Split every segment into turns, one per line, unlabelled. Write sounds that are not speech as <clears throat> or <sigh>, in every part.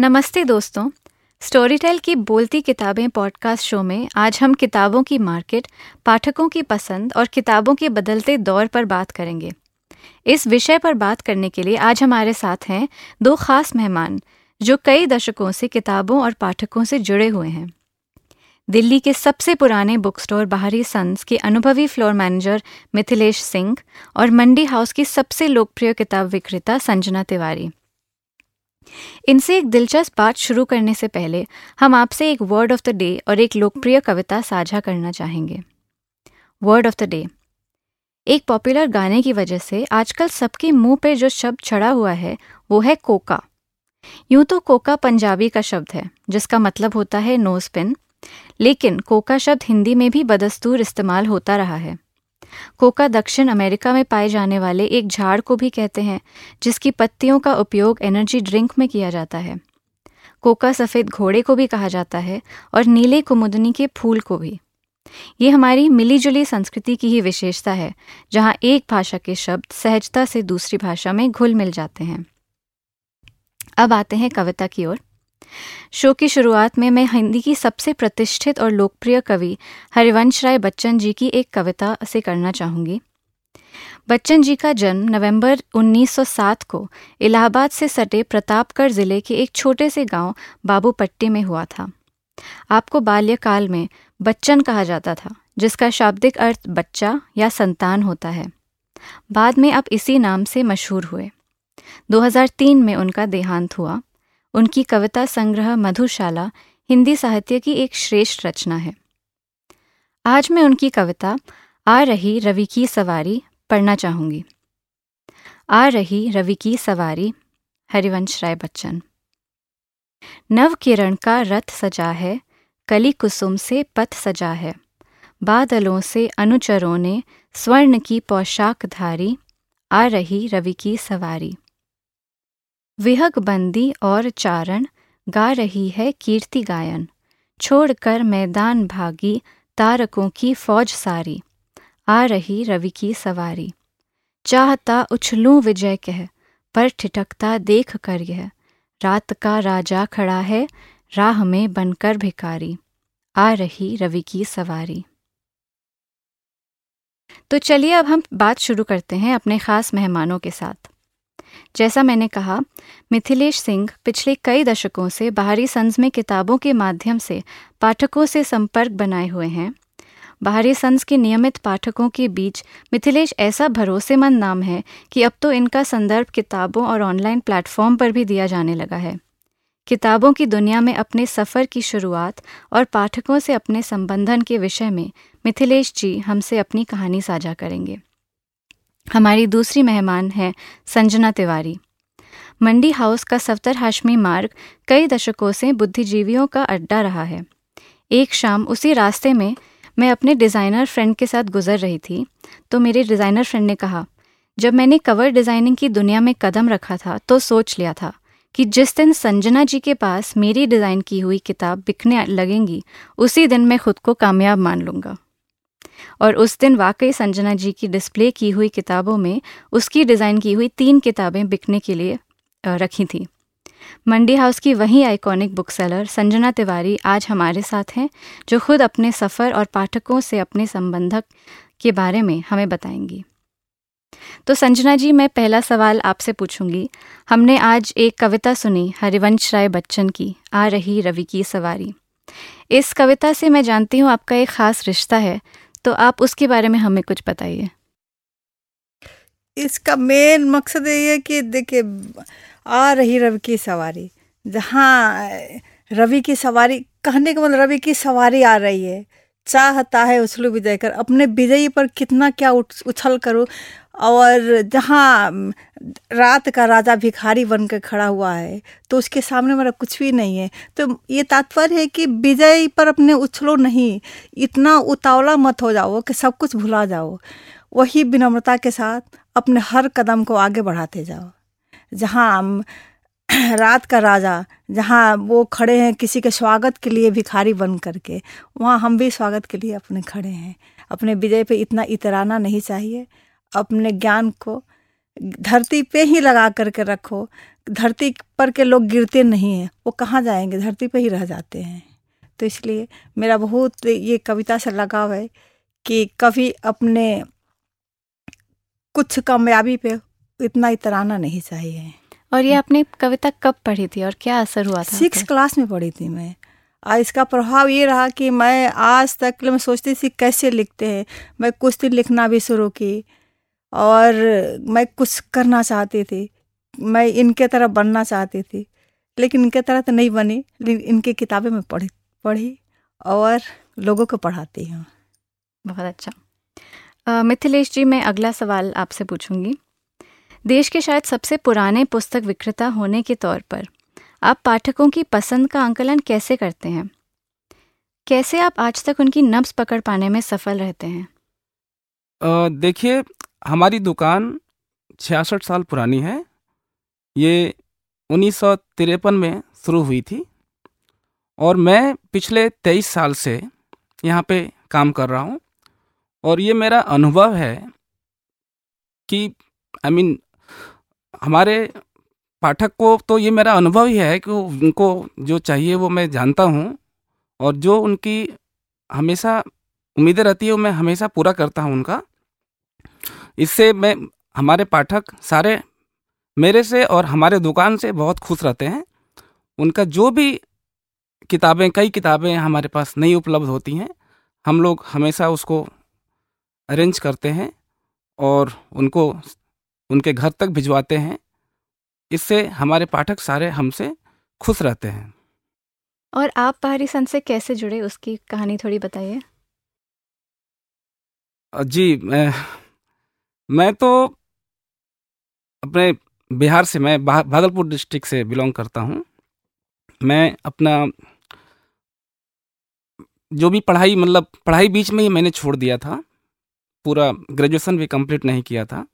नमस्ते दोस्तों। Story tell की बोलती किताबें पॉडकास्ट शो में आज हम किताबों की मार्केट पाठकों की पसंद और किताबों के बदलते दौर पर बात करेंगे। इस विषय पर बात करने के लिए आज हमारे साथ हैं दो खास मेहमान, जो कई दशकों से किताबों और पाठकों से जुड़े हुए हैं। दिल्ली के सबसे पुराने बुक स्टोर बाहरी सन्स के अनुभवी फ्लोर मैनेजर मिथिलेश सिंह और मंडी हाउस की सबसे लोकप्रिय किताब विक्रेता संजना तिवारी। इनसे एक दिलचस्प बात शुरू करने से पहले हम आपसे एक वर्ड ऑफ़ द डे और एक लोकप्रिय कविता साझा करना चाहेंगे। वर्ड ऑफ़ द डे एक पॉपुलर गाने की वजह से आजकल सबके मुँह पर जो शब्द चढ़ा हुआ है, वो है कोका। यूँ तो कोका पंजाबी का शब्द है, जिसका मतलब होता है नोज़ पिन लेकिन कोका शब्द हिंदी में भी बदस्तूर इस्तेमाल होता रहा है। कोका दक्षिण अमेरिका में पाए जाने वाले एक झाड़ को भी कहते हैं, जिसकी पत्तियों का उपयोग एनर्जी ड्रिंक में किया जाता है। कोका सफ़ेद घोड़े को भी कहा जाता है और नीले कुमुदनी के फूल को भी। ये हमारी मिलीजुली संस्कृति की ही विशेषता है, जहाँ एक भाषा के शब्द सहजता से दूसरी भाषा में घुल मिल जाते हैं। अब आते हैं कविता की ओर। शो की शुरुआत में मैं हिंदी की सबसे प्रतिष्ठित और लोकप्रिय कवि हरिवंश राय बच्चन जी की एक कविता से करना चाहूँगी। बच्चन जी का जन्म नवंबर 1907 को इलाहाबाद से सटे प्रतापगढ़ ज़िले के एक छोटे से गाँव बाबूपट्टी में हुआ था। आपको बाल्यकाल में बच्चन कहा जाता था, जिसका शाब्दिक अर्थ बच्चा या संतान होता है। बाद में आप इसी नाम से मशहूर हुए। 2003 में उनका देहांत हुआ। उनकी कविता संग्रह मधुशाला हिंदी साहित्य की एक श्रेष्ठ रचना है। आज मैं उनकी कविता आ रही रवि की सवारी पढ़ना चाहूँगी। आ रही रवि की सवारी, हरिवंश राय बच्चन। नव किरण का रथ सजा है, कली कुसुम से पथ सजा है। बादलों से अनुचरों ने स्वर्ण की पोशाक धारी, आ रही रवि की सवारी। विहग बंदी और चारण गा रही है कीर्ति गायन। छोड़कर मैदान भागी तारकों की फौज सारी। आ रही रवि की सवारी। चाहता उछलूं विजय कह, पर ठिठकता देख कर यह। रात का राजा खड़ा है, राह में बनकर भिकारी आ रही रवि की सवारी। तो चलिए अब हम बात शुरू करते हैं अपने खास मेहमानों के साथ। जैसा मैंने कहा, मिथिलेश सिंह पिछले कई दशकों से बाहरी संस में किताबों के माध्यम से पाठकों से संपर्क बनाए हुए हैं। बाहरी संस के नियमित पाठकों के बीच मिथिलेश ऐसा भरोसेमंद नाम है कि अब तो इनका संदर्भ किताबों और ऑनलाइन प्लेटफॉर्म पर भी दिया जाने लगा है। किताबों की दुनिया में अपने सफ़र की शुरुआत और पाठकों से अपने संबंधन के विषय में मिथिलेश जी हमसे अपनी कहानी साझा करेंगे। हमारी दूसरी मेहमान है संजना तिवारी। मंडी हाउस का सफ्तर हाशमी मार्ग कई दशकों से बुद्धिजीवियों का अड्डा रहा है। एक शाम उसी रास्ते में मैं अपने डिज़ाइनर फ्रेंड के साथ गुजर रही थी तो मेरे डिज़ाइनर फ्रेंड ने कहा, जब मैंने कवर डिज़ाइनिंग की दुनिया में कदम रखा था तो सोच लिया था कि जिस दिन संजना जी के पास मेरी डिज़ाइन की हुई किताब बिकने लगेंगी, उसी दिन मैं खुद को कामयाब मान लूँगा। और उस दिन वाकई संजना जी की डिस्प्ले की हुई किताबों में, उसकी डिज़ाइन की हुई तीन किताबें बिकने के लिए रखी थी। मंडी हाउस की वही iconic book seller Sanjana Tiwari आज हमारे साथ हैं, जो खुद अपने सफ़र और पाठकों से अपने संबंधक के बारे में हमें बताएँगी। तो संजना जी, मैं पहला सवाल आपसे पूछूँगी। हमने आज एक कविता सुनी, हरिवंश राय बच्चन की, आ रही रवि की सवारी। इस कविता से मैं जानती हूँ आपका एक ख़ास रिश्ता है तो आप उसके बारे में हमें कुछ बताइए।
इसका मेन मकसद ये है कि देखिए, आ रही रवि की सवारी। जहाँ, रवि की सवारी, कहने का मतलब रवि की सवारी आ रही है। चाहता है उछलू विजय कर। अपने विजयी पर कितना क्या उछल करो और जहाँ रात का राजा भिखारी बन कर खड़ा हुआ है तो उसके सामने मेरा कुछ भी नहीं है। तो ये तात्पर्य है कि विजय पर अपने उछलो नहीं, इतना उतावला मत हो जाओ कि सब कुछ भुला जाओ। वही विनम्रता के साथ अपने हर कदम को आगे बढ़ाते जाओ। जहाँ <clears throat> रात का राजा, जहाँ वो खड़े हैं किसी के स्वागत के लिए भिखारी बन करके, वहाँ हम भी स्वागत के लिए अपने खड़े हैं। अपने विजय पे इतना इतराना नहीं चाहिए। अपने ज्ञान को धरती पे ही लगा करके रखो। धरती पर के लोग गिरते नहीं हैं वो कहाँ जाएँगे? धरती पर ही रह जाते हैं। तो इसलिए मेरा बहुत ये कविता से लगाव है कि कभी अपने कुछ कामयाबी पे इतना इतराना नहीं चाहिए।
और ये आपने कविता कब पढ़ी थी और क्या असर हुआ था
सिक्स क्लास में पढ़ी थी मैं। और इसका प्रभाव ये रहा कि मैं आज तक मैं सोचती थी कैसे लिखते हैं। मैं कुछ दिन लिखना भी शुरू की और मैं कुछ करना चाहती थी। मैं इनके तरह बनना चाहती थी लेकिन इनके तरह तो नहीं बनी लेकिन इनकी किताबें मैं पढ़ी पढ़ी और लोगों को पढ़ाती हूँ।
बहुत अच्छा। मिथिलेश जी मैं अगला सवाल आपसे पूछूँगी। देश के शायद सबसे पुराने पुस्तक विक्रेता होने के तौर पर आप पाठकों की पसंद का आंकलन कैसे करते हैं? कैसे आप आज तक उनकी नब्स पकड़ पाने में सफल रहते हैं?
देखिए हमारी दुकान छियासठ साल पुरानी है। ये उन्नीस सौ तिरपन में शुरू हुई थी और मैं पिछले तेईस साल से यहाँ पे काम कर रहा हूँ और ये मेरा अनुभव है कि आई I मीन mean, हमारे पाठक को तो ये मेरा अनुभव ही है कि उनको जो चाहिए वो मैं जानता हूँ और जो उनकी हमेशा उम्मीदें रहती है वो मैं हमेशा पूरा करता हूँ उनका। इससे मैं हमारे पाठक सारे मेरे से और हमारे दुकान से बहुत खुश रहते हैं। उनका जो भी किताबें कई किताबें हमारे पास नहीं उपलब्ध होती हैं हम लोग हमेशा उसको अरेंज करते हैं और उनको उनके घर तक भिजवाते हैं। इससे हमारे पाठक सारे हमसे खुश रहते हैं।
और आप पहाड़ी संत से कैसे जुड़े उसकी कहानी थोड़ी बताइए।
जी मैं मैं तो अपने बिहार से, मैं भागलपुर डिस्ट्रिक्ट से बिलोंग करता हूँ। मैं अपना जो भी पढ़ाई मतलब पढ़ाई बीच में ही मैंने छोड़ दिया था। पूरा ग्रेजुएशन भी कंप्लीट नहीं किया था।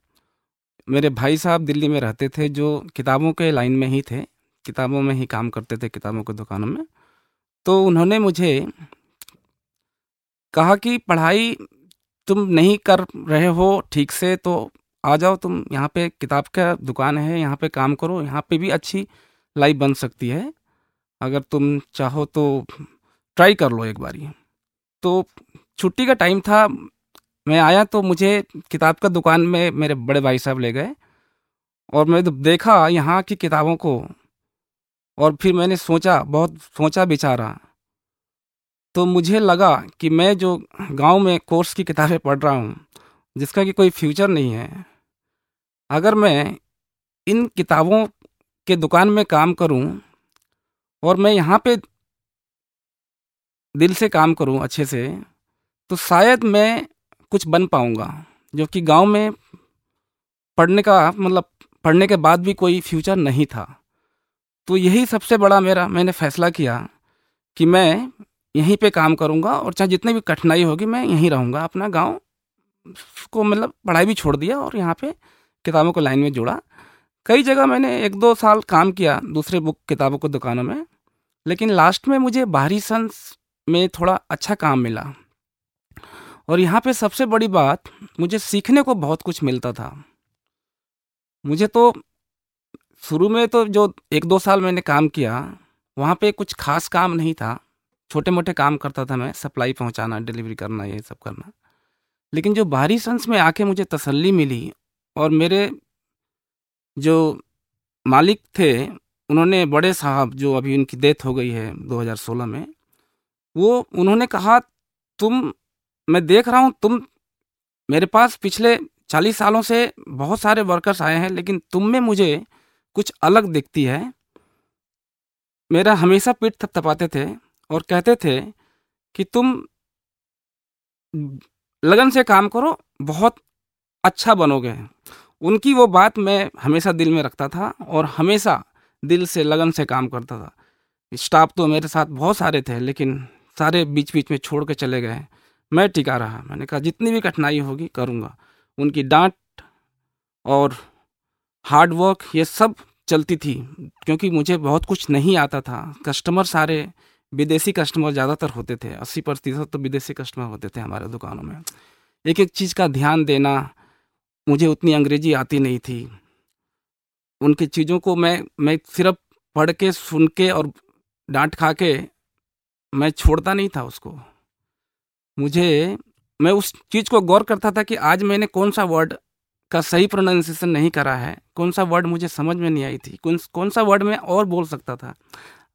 मेरे भाई साहब दिल्ली में रहते थे, जो किताबों के लाइन में ही थे। किताबों में ही काम करते थे, किताबों की दुकानों में। तो उन्होंने मुझे कहा कि पढ़ाई तुम नहीं कर रहे हो ठीक से तो आ जाओ, तुम यहाँ पे किताब का दुकान है, यहाँ पे काम करो, यहाँ पे भी अच्छी लाइफ बन सकती है। अगर तुम चाहो तो ट्राई कर लो एक बारी तो छुट्टी का टाइम था, मैं आया तो मुझे किताब का दुकान में मेरे बड़े भाई साहब ले गए और मैं तो देखा यहाँ की किताबों को और फिर मैंने सोचा, बहुत सोचा बिचारा तो मुझे लगा कि मैं जो गाँव में कोर्स की किताबें पढ़ रहा हूँ, जिसका कि कोई फ्यूचर नहीं है, अगर मैं इन किताबों के दुकान में काम करूँ और मैं यहाँ पे दिल से काम करूँ अच्छे से तो शायद मैं कुछ बन पाऊँगा, जो कि गाँव में पढ़ने का मतलब पढ़ने के बाद भी कोई फ्यूचर नहीं था। तो यही सबसे बड़ा मेरा, मैंने फैसला किया कि मैं यहीं पे काम करूँगा और चाहे जितनी भी कठिनाई होगी, मैं यहीं रहूँगा। अपना गाँव को मतलब पढ़ाई भी छोड़ दिया और यहाँ पे किताबों को लाइन में जोड़ा। कई जगह मैंने एक दो साल काम किया दूसरे बुक किताबों को दुकानों में, लेकिन लास्ट में मुझे बाहरी संस में थोड़ा अच्छा काम मिला। और यहाँ पे सबसे बड़ी बात, मुझे सीखने को बहुत कुछ मिलता था। मुझे तो शुरू में तो जो एक दो साल मैंने काम किया, वहाँ पे कुछ खास काम नहीं था। छोटे मोटे काम करता था मैं, सप्लाई पहुँचाना, डिलीवरी करना, ये सब करना। लेकिन जो बाहरी संस में आके मुझे तसल्ली मिली और मेरे जो मालिक थे, उन्होंने बड़े साहब जो अभी उनकी डेथ हो गई है 2016 में, वो, उन्होंने कहा, तुम, मैं देख रहा हूँ, तुम, मेरे पास पिछले चालीस सालों से बहुत सारे वर्कर्स आए हैं, लेकिन तुम में मुझे कुछ अलग दिखती है। मेरा हमेशा पीठ थपथपाते थे और कहते थे कि तुम लगन से काम करो, बहुत अच्छा बनोगे। उनकी वो बात मैं हमेशा दिल में रखता था और हमेशा दिल से लगन से काम करता था। स्टाफ तो मेरे साथ बहुत सारे थे, लेकिन सारे बीच बीच में छोड़ के चले गए। मैं टिका रहा। मैंने कहा, जितनी भी कठिनाई होगी, करूँगा। उनकी डांट और हार्ड वर्क ये सब चलती थी, क्योंकि मुझे बहुत कुछ नहीं आता था। कस्टमर सारे विदेशी कस्टमर ज़्यादातर होते थे, अस्सी प्रतिशत तो विदेशी कस्टमर होते थे हमारे दुकानों में। एक एक चीज़ का ध्यान देना, मुझे उतनी अंग्रेज़ी आती नहीं थी। उनकी चीज़ों को मैं मैं सिर्फ़ पढ़ के सुन के और डांट खा के मैं छोड़ता नहीं था उसको। मुझे, मैं उस चीज़ को गौर करता था कि आज मैंने कौन सा वर्ड का सही प्रोनाउंसिएशन नहीं करा है कौन सा वर्ड मुझे समझ में नहीं आई थी, कौन कौन सा वर्ड मैं और बोल सकता था।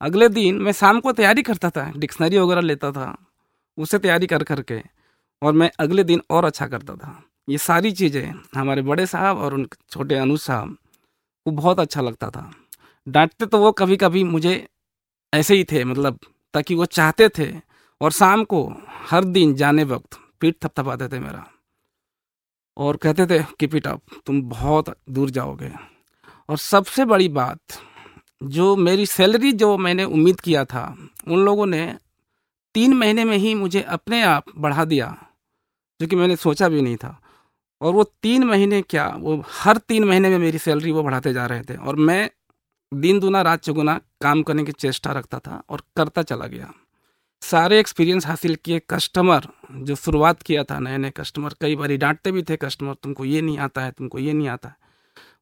अगले दिन मैं शाम को तैयारी करता था, डिक्शनरी वगैरह लेता था उससे तैयारी कर कर के और मैं अगले दिन और अच्छा करता था। ये सारी चीज़ें हमारे बड़े साहब और उन छोटे अनुज साहब को बहुत अच्छा लगता था। डांटते तो वो कभी कभी मुझे ऐसे ही थे मतलब ताकि वो चाहते थे, और शाम को हर दिन जाने वक्त पीठ थपथपाते थे मेरा। और कहते थे, कीप इट अप, तुम बहुत दूर जाओगे। और सबसे बड़ी बात जो मेरी सैलरी जो मैंने उम्मीद किया था, उन लोगों ने तीन महीने में ही मुझे अपने आप बढ़ा दिया, जो कि मैंने सोचा भी नहीं था। और वो तीन महीने क्या, वो हर तीन महीने में मेरी सैलरी वो बढ़ाते जा रहे थे और मैं दिन दुना, रात चौगुना काम करने की चेष्टा रखता था और करता चला गया। सारे एक्सपीरियंस हासिल किए कस्टमर जो शुरुआत किया था नए नए कस्टमर कई बार डांटते भी थे कस्टमर तुमको ये नहीं आता है, तुमको ये नहीं आता है।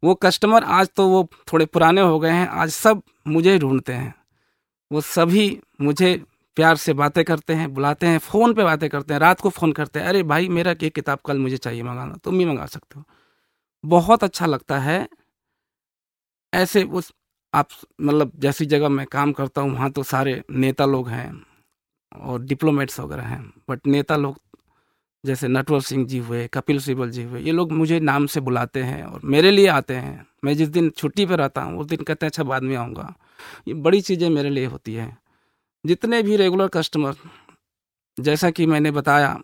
वो कस्टमर आज तो वो थोड़े पुराने हो गए हैं, आज सब मुझे ढूंढते हैं। वो सभी मुझे प्यार से बातें करते हैं, बुलाते हैं, फ़ोन पे बातें करते हैं, रात को फ़ोन करते हैं, अरे भाई, मेरा ये किताब कल मुझे चाहिए मंगाना, तुम भी मंगा सकते हो। बहुत अच्छा लगता है। ऐसे उस, आप मतलब जैसी जगह मैं काम करता हूँ, वहाँ तो सारे नेता लोग हैं और डिप्लोमेट्स वगैरह हैं, बट नेता लोग जैसे नटवर सिंह जी हुए, कपिल सिब्बल जी हुए, ये लोग मुझे नाम से बुलाते हैं और मेरे लिए आते हैं। मैं जिस दिन छुट्टी पर रहता हूँ, उस दिन कहते हैं अच्छा बाद में आऊँगा। ये बड़ी चीज़ें मेरे लिए होती हैं। जितने भी रेगुलर कस्टमर जैसा कि मैंने बताया,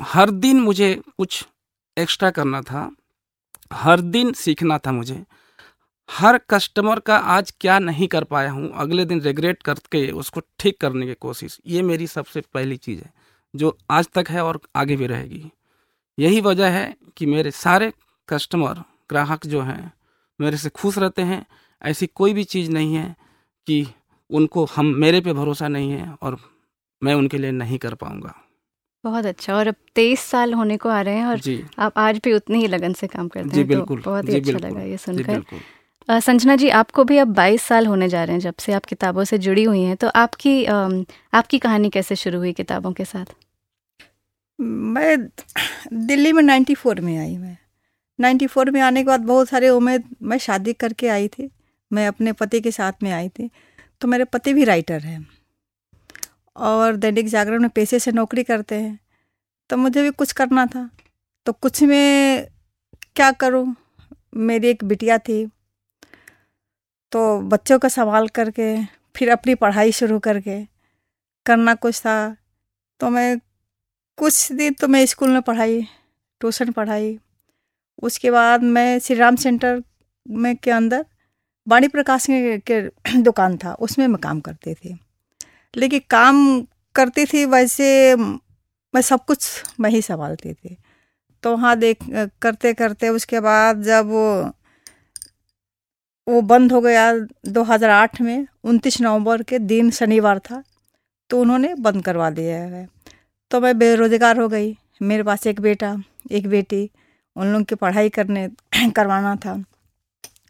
हर दिन मुझे कुछ एक्स्ट्रा करना था, हर दिन सीखना था मुझे। हर कस्टमर का आज क्या नहीं कर पाया हूँ, अगले दिन रिग्रेट करके उसको ठीक करने की कोशिश, ये मेरी सबसे पहली चीज़ है। जो आज तक है और आगे भी रहेगी। यही वजह है कि मेरे सारे कस्टमर ग्राहक जो हैं मेरे से खुश रहते हैं। ऐसी कोई भी चीज़ नहीं है कि उनको हम मेरे पे भरोसा नहीं है और मैं उनके लिए नहीं कर पाऊँगा।
बहुत अच्छा। और अब तेईस साल होने को आ रहे हैं और आप आज भी उतनी ही लगन से काम करते
जी
हैं तो बहुत ही अच्छा लगा ये सुनकर। संजना जी आपको भी अब 22 साल होने जा रहे हैं जब से आप किताबों से जुड़ी हुई हैं तो आपकी आपकी कहानी कैसे शुरू हुई किताबों के साथ?
मैं दिल्ली में 94 में आई मैं। 94 में आने के बाद बहुत सारे उम्मीद, मैं शादी करके आई थी। मैं अपने पति के साथ में आई थी। तो मेरे पति भी राइटर हैं। और दैनिक जागरण में पेशे से नौकरी करते हैं। तो मुझे भी कुछ करना था। तो कुछ में क्या करूँ? मेरी एक बिटिया थी। तो बच्चों का संभाल करके, फिर अपनी पढ़ाई शुरू करके करना कुछ था। तो मैं कुछ दिन तो मैं स्कूल में पढ़ाई ट्यूशन पढ़ाई। उसके बाद मैं श्री राम सेंटर में के अंदर वाणी प्रकाश के, के दुकान था उसमें मैं काम करती थी। लेकिन काम करती थी वैसे मैं सब कुछ मैं ही संभालती थी। तो वहाँ देख करते करते उसके बाद जब वो वो बंद हो गया 2008 में 29 नवंबर के दिन शनिवार था तो उन्होंने बंद करवा दिया है। तो मैं बेरोजगार हो गई। मेरे पास एक बेटा, एक बेटी। उन लोगों की पढ़ाई करने, <clears throat> करवाना था।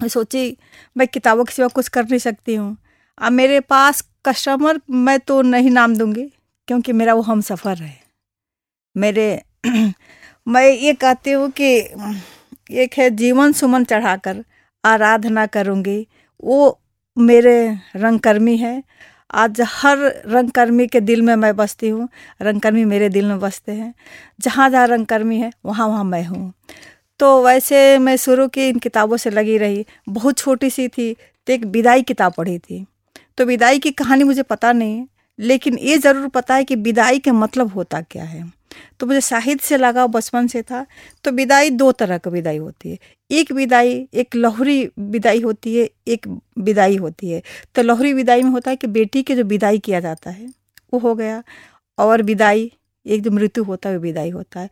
मैं सोची, मैं किताबों के सिवा कुछ कर नहीं सकती हूँ। अब मेरे पास कस्टमर, मैं तो नहीं नाम दूँगी, क्योंकि मेरा वो हम सफ़र है। मेरे <clears throat> मैं ये कहती हूँ कि एक है जीवन सुमन चढ़ाकर, आराधना करूँगी। वो मेरे रंगकर्मी है। आज हर रंगकर्मी के दिल में मैं बसती हूँ। रंगकर्मी मेरे दिल में बसते हैं। जहाँ जहाँ रंगकर्मी है, वहाँ वहाँ मैं हूँ। तो वैसे मैं शुरू की इन किताबों से लगी रही। बहुत छोटी सी थी तो एक विदाई किताब पढ़ी थी। तो विदाई की कहानी मुझे पता नहीं। लेकिन ये ज़रूर पता है कि विदाई का मतलब होता क्या है। तो मुझे साहित्य से लगाव, बचपन से था तो विदाई दो तरह की विदाई होती है। एक विदाई, एक लहरी विदाई होती है, एक विदाई होती है। तो लहरी विदाई में होता है कि बेटी के जो विदाई किया जाता है, वो हो गया। और विदाई, एक जो मृत्यु होता है, वो विदाई होता है।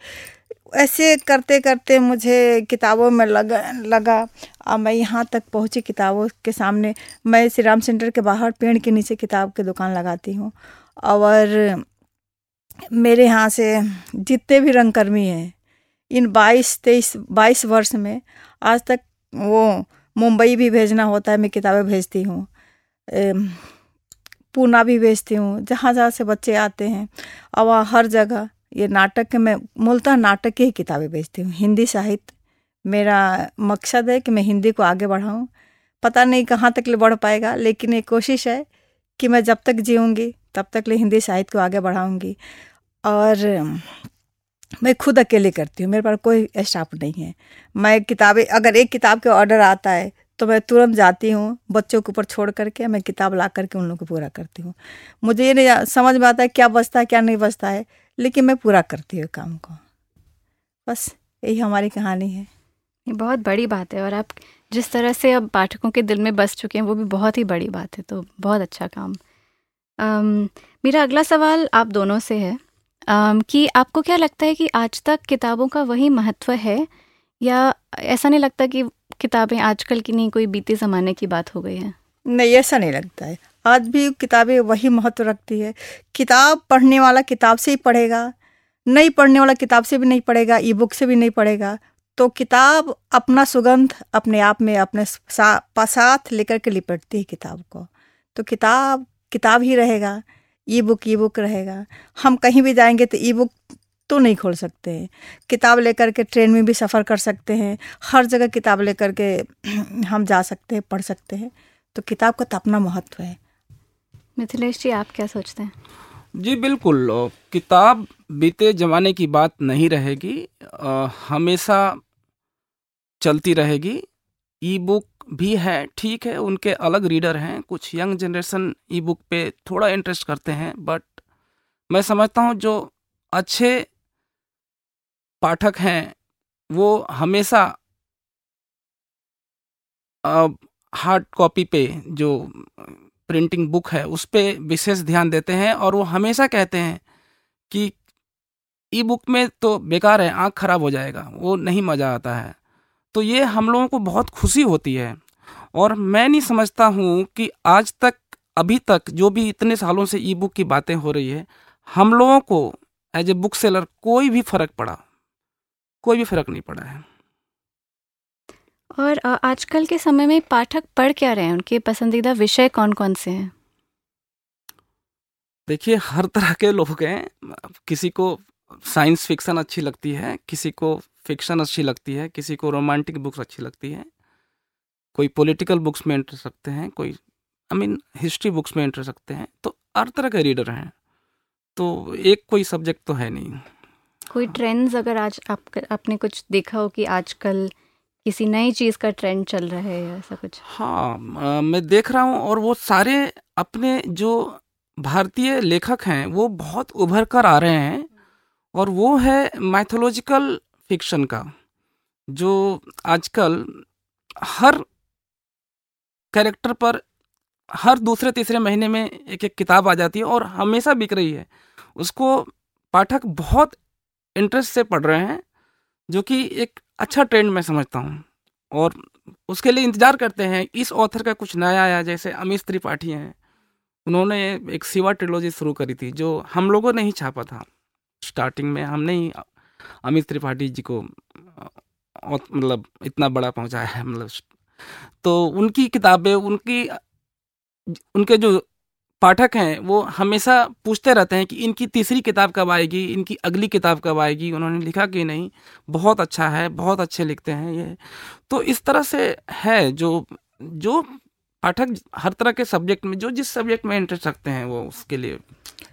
ऐसे करते करते मुझे किताबों में लगा लगा। और मैं यहाँ तक पहुँची किताबों के सामने। मैं श्री राम सेंटर के बाहर पेड़ के नीचे किताब की दुकान लगाती हूँ। और मेरे यहाँ से जितने भी रंगकर्मी हैं, इन बाईस, तेईस, बाईस वर्ष में आज तक वो मुंबई भी भेजना होता है, मैं किताबें भेजती हूँ। पूना भी भेजती हूँ जहाँ जहाँ से बच्चे आते हैं। और हर जगह ये नाटक मैं, मूलतः नाटक की ही किताबें भेजती हूँ। हिंदी साहित्य मेरा मकसद है कि मैं हिंदी को आगे बढ़ाऊँ। पता नहीं कहाँ तक ले बढ़ पाएगा, लेकिन एक कोशिश है कि मैं जब तक जीऊँगी, तब तक ले हिंदी साहित्य को आगे बढ़ाऊँगी। और मैं खुद अकेले करती हूँ, मेरे पास कोई स्टाफ नहीं है। मैं किताबें, अगर एक किताब के ऑर्डर आता है तो मैं तुरंत जाती हूँ बच्चों के ऊपर छोड़ करके, मैं किताब ला करके उन लोगों को पूरा करती हूँ। मुझे ये नहीं, समझ में आता है क्या बचता है, क्या नहीं बचता है। लेकिन मैं पूरा करती हूँ काम को। बस यही हमारी कहानी है।
ये बहुत बड़ी बात है और आप जिस तरह से अब पाठकों के दिल में बस चुके हैं वो भी बहुत ही बड़ी बात है तो बहुत अच्छा काम। um, मेरा अगला सवाल आप दोनों से है। um, कि आपको क्या लगता है कि आज तक किताबों का वही महत्व है? या ऐसा नहीं लगता कि किताबें आजकल की नहीं कोई बीते ज़माने की बात हो गई है?
नहीं ऐसा नहीं लगता है। आज भी किताबें वही महत्व रखती है। किताब पढ़ने वाला किताब से ही पढ़ेगा, नहीं पढ़ने वाला किताब से भी नहीं पढ़ेगा ई बुक से भी नहीं पढ़ेगा। तो किताब अपना सुगंध अपने आप में अपने साथ लेकर के लिपटती है किताब को। तो किताब किताब ही रहेगा ई बुक ई बुक रहेगा। हम कहीं भी जाएँगे तो ई बुक तो नहीं खोल सकते। हैं किताब लेकर के ट्रेन में भी सफ़र कर सकते हैं, हर जगह किताब लेकर के हम जा सकते हैं, पढ़ सकते हैं। तो किताब का तो अपना महत्व है।
मिथिलेश जी, आप क्या सोचते हैं?
जी, बिल्कुल। किताब बीते ज़माने की बात नहीं रहेगी। हमेशा चलती रहेगी। ई बुक भी है, ठीक है, उनके अलग रीडर हैं। कुछ यंग जनरेशन ई बुक पे थोड़ा इंटरेस्ट करते हैं, बट मैं समझता हूँ जो अच्छे पाठक हैं, वो हमेशा हार्ड कॉपी पे जो प्रिंटिंग बुक है, उस पर विशेष ध्यान देते हैं और वो हमेशा कहते हैं कि ई बुक में तो बेकार है, आँख खराब हो जाएगा, वो नहीं मज़ा आता है। तो ये हम लोगों को बहुत खुशी होती है और मैं नहीं समझता हूँ कि आज तक, अभी तक जो भी इतने सालों से ई बुक की बातें हो रही है, हम लोगों को एज ए बुक सेलर कोई भी फ़र्क पड़ा, कोई भी फ़र्क नहीं पड़ा है।
और आजकल के समय में पाठक पढ़ क्या रहे हैं? उनके पसंदीदा विषय कौन कौन से हैं?
देखिए हर तरह के लोग हैं। किसी को साइंस फिक्शन अच्छी लगती है किसी को फिक्शन अच्छी लगती है किसी को रोमांटिक बुक्स अच्छी लगती है। कोई पॉलिटिकल बुक्स में इंटरेस्ट रखते हैं कोई आई मीन हिस्ट्री बुक्स में इंटरेस्ट रखते हैं तो हर तरह के रीडर हैं। तो एक कोई सब्जेक्ट तो है नहीं।
कोई ट्रेंड्स अगर आज आप आपने कुछ देखा हो कि आजकल किसी नई चीज़ का ट्रेंड चल रहा है या ऐसा कुछ?
हाँ मैं देख रहा हूँ और वो सारे अपने जो भारतीय लेखक हैं, वो बहुत उभर कर आ रहे हैं और वो है मैथोलॉजिकल फिक्शन का, जो आजकल हर कैरेक्टर पर हर दूसरे तीसरे महीने में एक एक किताब आ जाती है और हमेशा बिक रही है। उसको पाठक बहुत इंटरेस्ट से पढ़ रहे हैं जो कि एक अच्छा ट्रेंड मैं समझता हूँ। और उसके लिए इंतज़ार करते हैं, इस ऑथर का कुछ नया आया, जैसे अमित त्रिपाठी हैं। उन्होंने एक सिवा ट्रिलोजी शुरू करी थी, जो हम लोगों ने ही छापा था। स्टार्टिंग में हमने ही अमित त्रिपाठी जी को मतलब इतना बड़ा पहुँचाया है मतलब। तो उनकी किताबें, उनकी, उनके जो पाठक हैं, वो हमेशा पूछते रहते हैं कि इनकी तीसरी किताब कब आएगी, इनकी अगली किताब कब आएगी, उन्होंने लिखा कि नहीं। बहुत अच्छा है, बहुत अच्छे लिखते हैं ये। तो इस तरह से है जो जो पाठक हर तरह के सब्जेक्ट में, जो जिस सब्जेक्ट में इंटरेस्ट रखते हैं, वो उसके लिए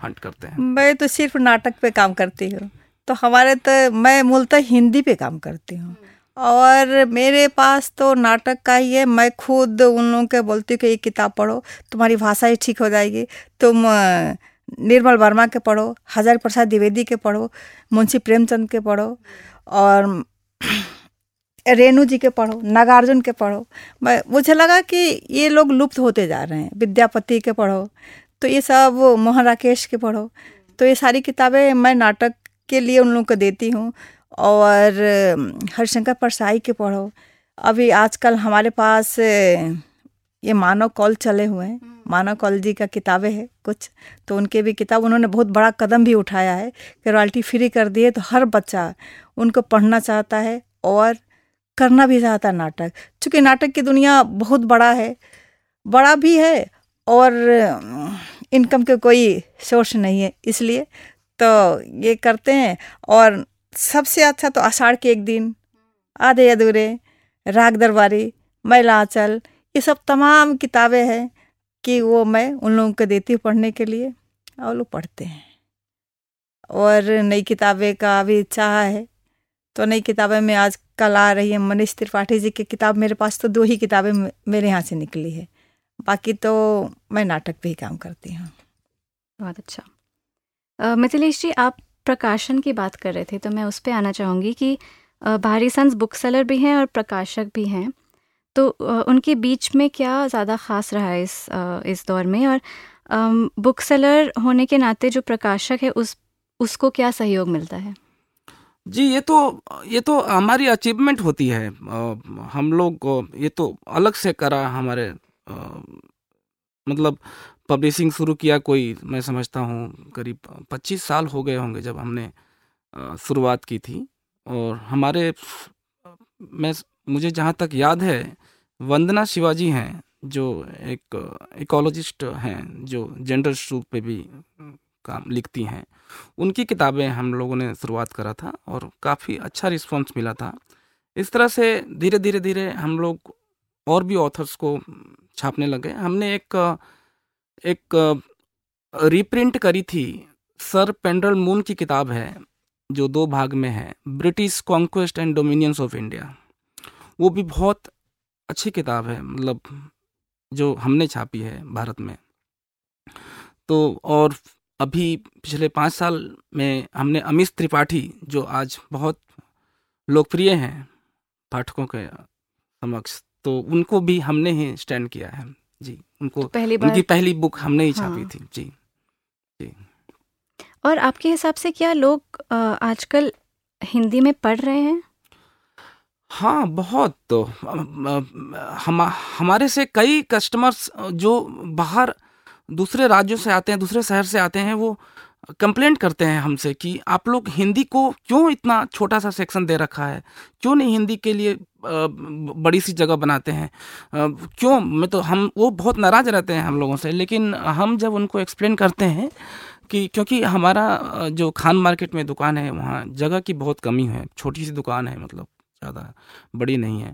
हंट करते हैं।
मैं तो सिर्फ़ नाटक पे काम करती हूँ। तो हमारे तो मैं मूलतः हिंदी पे काम करती हूँ। और मेरे पास तो नाटक का ही है। मैं खुद उन लोगों के बोलती हूँ कि ये किताब पढ़ो, तुम्हारी भाषा ही ठीक हो जाएगी। तुम निर्मल वर्मा के पढ़ो, हज़ार प्रसाद द्विवेदी के पढ़ो, मुंशी प्रेमचंद के पढ़ो और <clears throat> रेणु जी के पढ़ो, नागार्जुन के पढ़ो। मैं, मुझे लगा कि ये लोग लुप्त होते जा रहे हैं। विद्यापति के पढ़ो तो ये सब मोहन राकेश के पढ़ो। तो ये सारी किताबें मैं नाटक के लिए उन लोगों को देती हूँ। और हरिशंकर परसाई के पढ़ो। अभी आजकल हमारे पास ये मानव कौल चले हुए हैं। हम्म। मानव कौल जी का किताबें हैं कुछ तो उनके भी किताब उन्होंने बहुत बड़ा कदम भी उठाया है कि रॉयल्टी फ्री कर दिए तो हर बच्चा उनको पढ़ना चाहता है और करना भी चाहता है नाटक। क्योंकि नाटक की दुनिया बहुत बड़ा है बड़ा भी है और इनकम के कोई सोर्स नहीं है इसलिए तो ये करते हैं और सबसे अच्छा तो आषाढ़ के एक दिन, आधे अधूरे, राग दरबारी आंचल, ये सब तमाम किताबें हैं कि वो मैं उन लोगों को देती हूँ पढ़ने के लिए और लोग पढ़ते हैं। और नई किताबें का भी चाह है तो नई किताबें में आज कल आ रही है मनीष त्रिपाठी जी की किताब, मेरे पास तो दो ही किताबें मेरे यहाँ से निकली है, बाकी तो मैं नाटक पे ही काम करती हूँ।
बहुत अच्छा। मिथिलेश जी, आप प्रकाशन की बात कर रहे थे तो मैं उस पर आना चाहूँगी कि भारी सन्स बुक सेलर भी हैं और प्रकाशक भी हैं। तो उनके बीच में क्या ज़्यादा ख़ास रहा है इस इस दौर में? और बुक सेलर होने के नाते जो प्रकाशक है, उस, उसको क्या सहयोग मिलता है?
जी, ये तो ये तो हमारी अचीवमेंट होती है। हम लोग, ये तो अलग से करा हमारे मतलब पब्लिशिंग शुरू किया कोई, मैं समझता हूँ, करीब पच्चीस साल हो गए होंगे जब हमने शुरुआत की थी। और हमारे, मैं, मुझे जहाँ तक याद है, वंदना शिवाजी हैं, जो एक इकोलॉजिस्ट हैं, जो जेंडर इशू पे भी काम लिखती हैं। उनकी किताबें हम लोगों ने शुरुआत करा था और काफ़ी अच्छा रिस्पॉन्स मिला था। इस तरह से धीरे धीरे धीरे हम लोग और भी ऑथर्स को छापने लगे। हमने एक एक रिप्रिंट करी थी सर पेंडल मून की किताब है, जो दो भाग में है, British conquest and dominions of India. वो भी बहुत अच्छी किताब है मतलब जो हमने छापी है भारत में। तो और अभी पिछले पाँच साल में हमने अमित त्रिपाठी, जो आज बहुत लोकप्रिय हैं पाठकों के समक्ष तो उनको भी हमने ही स्टैंड किया है। जी। उनको तो पहली बार उनकी पहली बुक हमने ही छापी हाँ। थी। जी। जी।
और आपके हिसाब से क्या लोग आजकल हिंदी में पढ़ रहे हैं?
हाँ बहुत तो। हम हमारे से कई कस्टमर्स जो बाहर दूसरे राज्यों से आते हैं दूसरे शहर से आते हैं वो कंप्लेंट करते हैं हमसे कि आप लोग हिंदी को क्यों इतना छोटा सा सेक्शन दे रखा है? क्यों नहीं हिंदी के लिए बड़ी सी जगह बनाते हैं? क्यों? मैं तो हम, वो बहुत नाराज़ रहते हैं हम लोगों से, लेकिन हम जब उनको एक्सप्लेन करते हैं कि, क्योंकि हमारा जो खान मार्केट में दुकान है, वहाँ जगह की बहुत कमी है, छोटी सी दुकान है मतलब ज़्यादा बड़ी नहीं है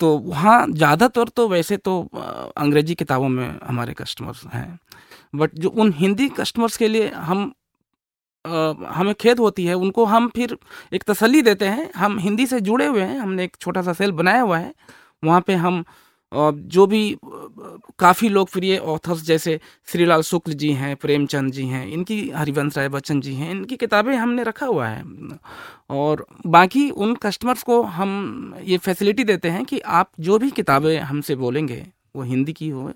तो वहाँ ज़्यादातर तो वैसे तो अंग्रेज़ी किताबों में हमारे कस्टमर्स हैं बट जो उन हिंदी कस्टमर्स के लिए हम हमें खेद होती है, उनको हम फिर एक तसल्ली देते हैं। हम हिंदी से जुड़े हुए हैं, हमने एक छोटा सा सेल बनाया हुआ है। वहाँ पे हम जो भी काफ़ी लोकप्रिय ऑथर्स जैसे श्रीलाल शुक्ल जी हैं, प्रेमचंद जी हैं, इनकी, हरिवंश राय बच्चन जी हैं, इनकी किताबें हमने रखा हुआ है। और बाकी उन कस्टमर्स को हम ये फैसिलिटी देते हैं कि आप जो भी किताबें हमसे बोलेंगे, वो हिंदी की हो,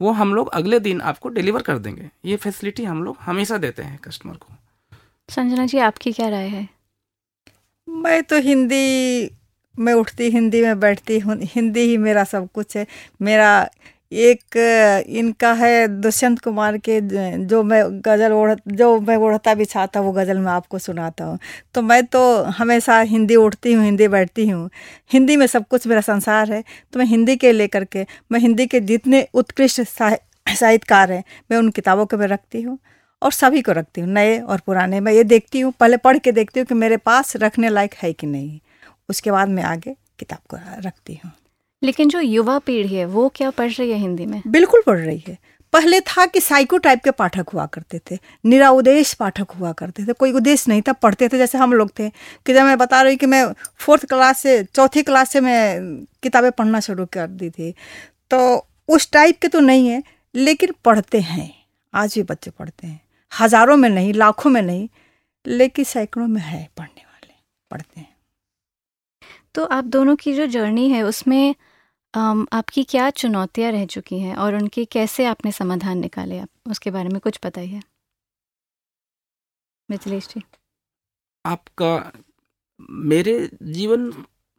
वो हम लोग अगले दिन आपको डिलीवर कर देंगे। ये फैसिलिटी हम लोग हमेशा देते हैं कस्टमर को।
संजना जी, आपकी क्या राय है?
मैं तो हिंदी, मैं उठती हिंदी में बैठती हूँ, हिंदी ही मेरा सब कुछ है। मेरा एक, इनका है दुष्यंत कुमार के जो मैं गज़ल ओढ़, जो मैं ओढ़ता बिछाता वो गज़ल मैं आपको सुनाता हूँ। तो मैं तो हमेशा हिंदी उठती हूँ, हिंदी बैठती हूँ। हिंदी में सब कुछ मेरा संसार है तो मैं हिंदी के लेकर के, मैं हिंदी के जितने उत्कृष्ट साहित्यकार हैं, मैं उन किताबों को मैं रखती हूँ। और सभी को रखती हूँ नए और पुराने। मैं ये देखती हूँ पहले पढ़ के देखती हूँ कि मेरे पास रखने लायक है कि नहीं। उसके बाद मैं आगे किताब को रखती हूँ।
लेकिन जो युवा पीढ़ी है वो क्या पढ़ रही है हिंदी में?
बिल्कुल पढ़ रही है। पहले था कि साइको टाइप के पाठक हुआ करते थे निराउदेश पाठक हुआ करते थे। कोई उद्देश्य नहीं था पढ़ते थे जैसे हम लोग थे कि जब मैं बता रही कि मैं फोर्थ क्लास से चौथी क्लास से मैं किताबें पढ़ना शुरू कर दी थी तो उस टाइप के तो नहीं है लेकिन पढ़ते हैं। आज भी बच्चे पढ़ते हैं। हज़ारों में नहीं लाखों में नहीं लेकिन सैकड़ों में है पढ़ने वाले पढ़ते हैं।
तो आप दोनों की जो जर्नी है उसमें आपकी क्या चुनौतियाँ रह चुकी हैं और उनके कैसे आपने समाधान निकाले? आप उसके बारे में कुछ बताइए मिथिलेश जी।
आपका मेरे जीवन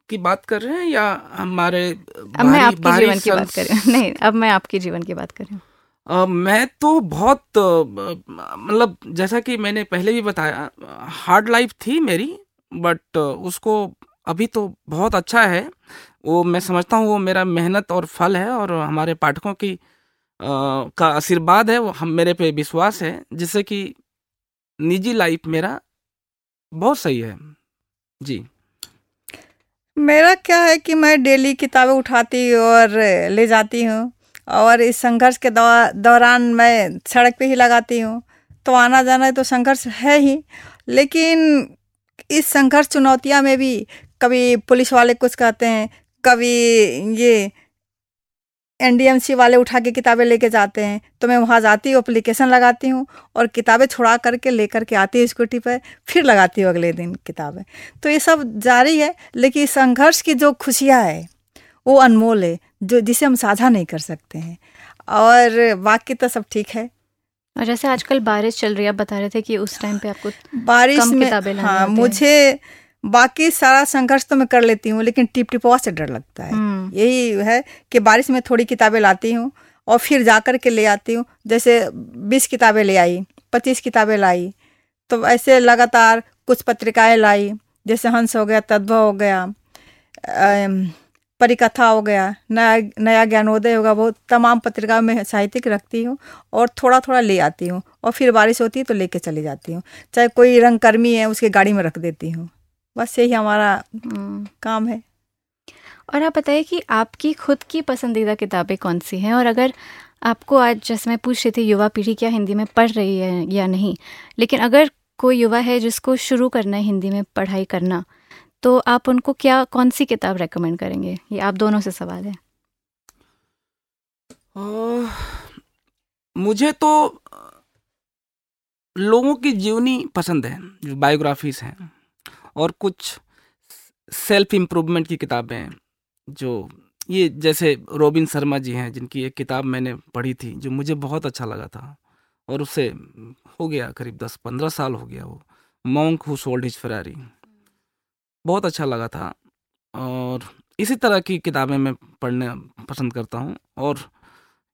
की बात कर रहे हैं या हमारे
अब मैं आपके जीवन की बात कर रही हूँ। नहीं अब मैं आपके जीवन की बात कर रही हूँ।
Uh, मैं तो बहुत मतलब जैसा कि मैंने पहले भी बताया हार्ड लाइफ थी मेरी बट उसको अभी तो बहुत अच्छा है। वो मैं समझता हूँ वो मेरा मेहनत और फल है और हमारे पाठकों की आ, का आशीर्वाद है वो हम मेरे पे विश्वास है जिससे कि निजी लाइफ मेरा बहुत सही है। जी।
मेरा क्या है कि मैं डेली किताबें उठाती और ले जाती हूँ। और इस संघर्ष के दौरान मैं सड़क पे ही लगाती हूँ। तो आना जाना तो संघर्ष है ही, लेकिन इस संघर्ष चुनौतियाँ में भी कभी पुलिस वाले कुछ कहते हैं, कभी ये एनडीएमसी वाले उठा के किताबें लेके जाते हैं तो मैं वहाँ जाती हूँ अप्लीकेशन लगाती हूँ और किताबें छुड़ा करके लेकर के आती हूँ स्कूटी पर फिर लगाती हूँ अगले दिन किताबें। तो ये सब जारी है, लेकिन संघर्ष की जो खुशियाँ है वो अनमोल है जो जिसे हम साझा नहीं कर सकते हैं। और बाकी तो सब ठीक है।
और जैसे आजकल बारिश चल रही है आप बता रहे थे कि उस टाइम पे आपको
बारिश में हाँ मुझे बाकी सारा संघर्ष तो मैं कर लेती हूँ लेकिन टिप टिपवा से डर लगता है। हम्म। यही है कि बारिश में थोड़ी किताबें लाती हूँ और फिर जा कर के ले आती हूँ। जैसे बीस किताबें ले आई पच्चीस किताबें लाई तो ऐसे लगातार कुछ पत्रिकाएँ लाई जैसे हंस हो गया तद्भव हो गया परिकथा हो गया नया नया ज्ञानोदय होगा वो तमाम पत्रिका में साहित्यिक रखती हूँ और थोड़ा थोड़ा ले आती हूँ और फिर बारिश होती है तो लेके चली जाती हूँ। चाहे कोई रंगकर्मी है उसके गाड़ी में रख देती हूँ। बस यही हमारा हम्म। काम है।
और आप बताइए कि आपकी खुद की पसंदीदा किताबें कौन सी हैं? और अगर आपको आज जैसे मैं पूछ रही थी युवा पीढ़ी क्या हिंदी में पढ़ रही है या नहीं? लेकिन अगर कोई युवा है जिसको शुरू करना है हिंदी में पढ़ाई करना तो आप उनको क्या कौन सी किताब रेकमेंड करेंगे? ये आप दोनों से सवाल है।
आ, मुझे तो लोगों की जीवनी पसंद है जो बायोग्राफीज हैं और कुछ सेल्फ इम्प्रूवमेंट की किताबें हैं जो ये जैसे रोबिन शर्मा जी हैं जिनकी एक किताब मैंने पढ़ी थी जो मुझे बहुत अच्छा लगा था और उससे हो गया करीब दस पंद्रह साल हो गया वो monk who sold his Ferrari बहुत अच्छा लगा था और इसी तरह की किताबें मैं पढ़ना पसंद करता हूँ और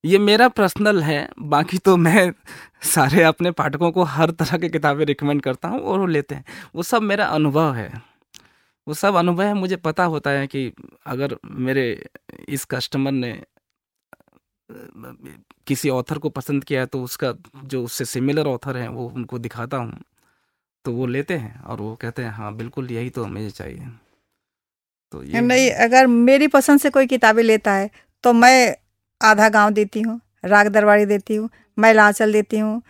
ये मेरा पर्सनल है, बाकी तो मैं सारे अपने पाठकों को हर तरह की किताबें रिकमेंड करता हूँ और वो लेते हैं। वो सब मेरा अनुभव है। वो सब अनुभव है, मुझे पता होता है कि अगर मेरे इस कस्टमर ने किसी ऑथर को पसंद किया है तो उसका जो उससे सिमिलर ऑथर है, वो उनको दिखाता हूँ। तो वो लेते हैं और वो कहते हैं हाँ बिल्कुल यही तो मुझे चाहिए।
तो ये नहीं अगर मेरी पसंद से कोई किताबें लेता है तो मैं आधा गाँव देती हूँ, राग दरबारी देती हूँ, मैं लाचल देती हूँ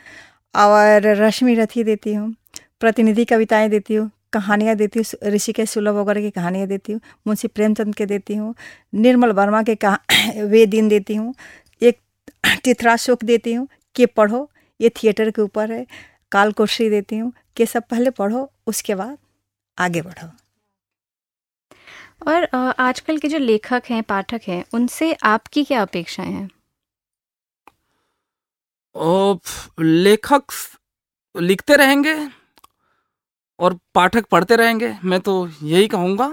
और रश्मि रथी देती हूँ, प्रतिनिधि कविताएँ देती हूँ, कहानियाँ देती हूँ, ऋषिकेश सुलभ वगैरह की कहानियाँ देती हूँ, मुंशी प्रेमचंद के देती हूँ, निर्मल वर्मा के कहा <coughs> वे दिन देती हूँ, एक चित्रा सुख देती हूँ कि पढ़ो, ये थिएटर के ऊपर है काल कोश्री देती हूँ कि सब पहले पढ़ो उसके बाद आगे बढ़ो।
और आजकल के जो लेखक हैं पाठक हैं उनसे आपकी क्या अपेक्षाएँ हैं?
लेखक लिखते रहेंगे और पाठक पढ़ते रहेंगे मैं तो यही कहूँगा।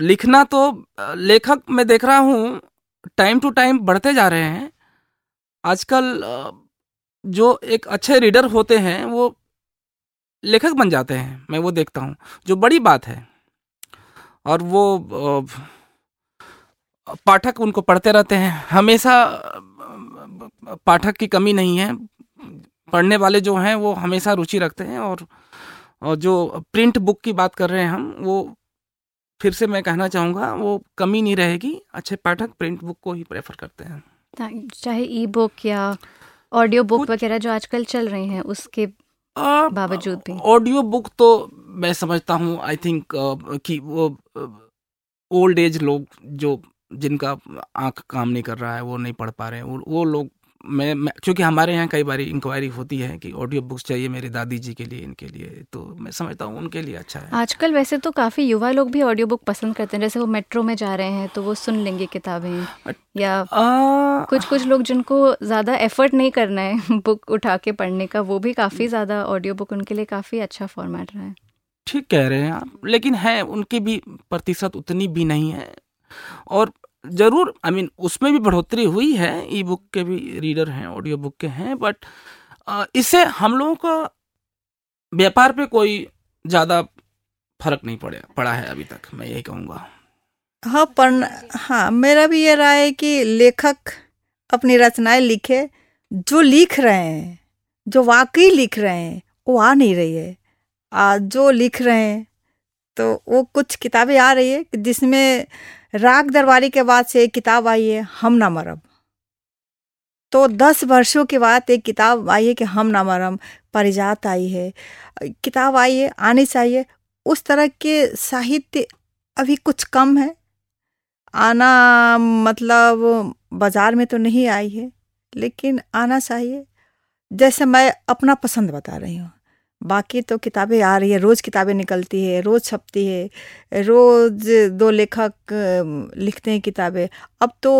लिखना तो लेखक मैं देख रहा हूँ टाइम टू टाइम बढ़ते जा रहे हैं। आजकल जो एक अच्छे रीडर होते हैं वो लेखक बन जाते हैं मैं वो देखता हूँ जो बड़ी बात है। और वो पाठक उनको पढ़ते रहते हैं। हमेशा पाठक की कमी नहीं है। पढ़ने वाले जो हैं वो हमेशा रुचि रखते हैं और और जो प्रिंट बुक की बात कर रहे हैं हम वो फिर से मैं कहना चाहूँगा वो कमी नहीं रहेगी। अच्छे पाठक प्रिंट बुक को ही प्रेफर करते हैं।
चाहे ई बुक या ऑडियो बुक वगैरह जो आजकल चल रहे हैं उसके बावजूद भी।
ऑडियो बुक तो मैं समझता हूँ आई थिंक कि वो ओल्ड एज लोग जो जिनका आँख काम नहीं कर रहा है वो नहीं पढ़ पा रहे हैं वो, वो लोग मैं, मैं क्योंकि हमारे यहाँ कई बार इंक्वायरी होती है कि ऑडियो बुक्स चाहिए मेरी दादी जी के लिए इनके लिए तो मैं समझता हूँ उनके लिए अच्छा है।
आजकल वैसे तो काफ़ी युवा लोग भी ऑडियो बुक पसंद करते हैं जैसे वो मेट्रो में जा रहे हैं तो वो सुन लेंगे किताबें या आ, कुछ कुछ लोग जिनको ज़्यादा एफर्ट नहीं करना है <laughs> बुक उठा के पढ़ने का वो भी काफ़ी ज़्यादा ऑडियो बुक उनके लिए काफ़ी अच्छा फॉर्मेट रहा है।
ठीक कह रहे हैं आप लेकिन है उनकी भी प्रतिशत उतनी भी नहीं है और ज़रूर आई मीन उसमें भी बढ़ोतरी हुई है ई बुक के भी रीडर हैं ऑडियो बुक के हैं बट इससे हम लोगों का व्यापार पे कोई ज़्यादा फ़र्क नहीं पड़े पड़ा है अभी तक मैं यही कहूँगा।
हाँ पढ़ना हाँ मेरा भी ये राय है कि लेखक अपनी रचनाएँ लिखे जो लिख रहे हैं जो वाकई लिख रहे हैं वो आ नहीं रही है। आ, जो लिख रहे हैं तो वो कुछ किताबें आ रही है जिसमें राग दरबारी के बाद से एक किताब आई है, हम ना मरम। तो दस वर्षों के बाद एक किताब आई है कि हम ना मरम, परिजात आई है। किताब आई है, आनी चाहिए उस तरह के साहित्य अभी कुछ कम है। आना मतलब बाज़ार में तो नहीं आई है, लेकिन आना चाहिए। जैसे मैं अपना पसंद बता रही हूँ। बाकी तो किताबें आ रही है, रोज़ किताबें निकलती है, रोज़ छपती है, रोज़ दो लेखक लिखते हैं किताबें। अब तो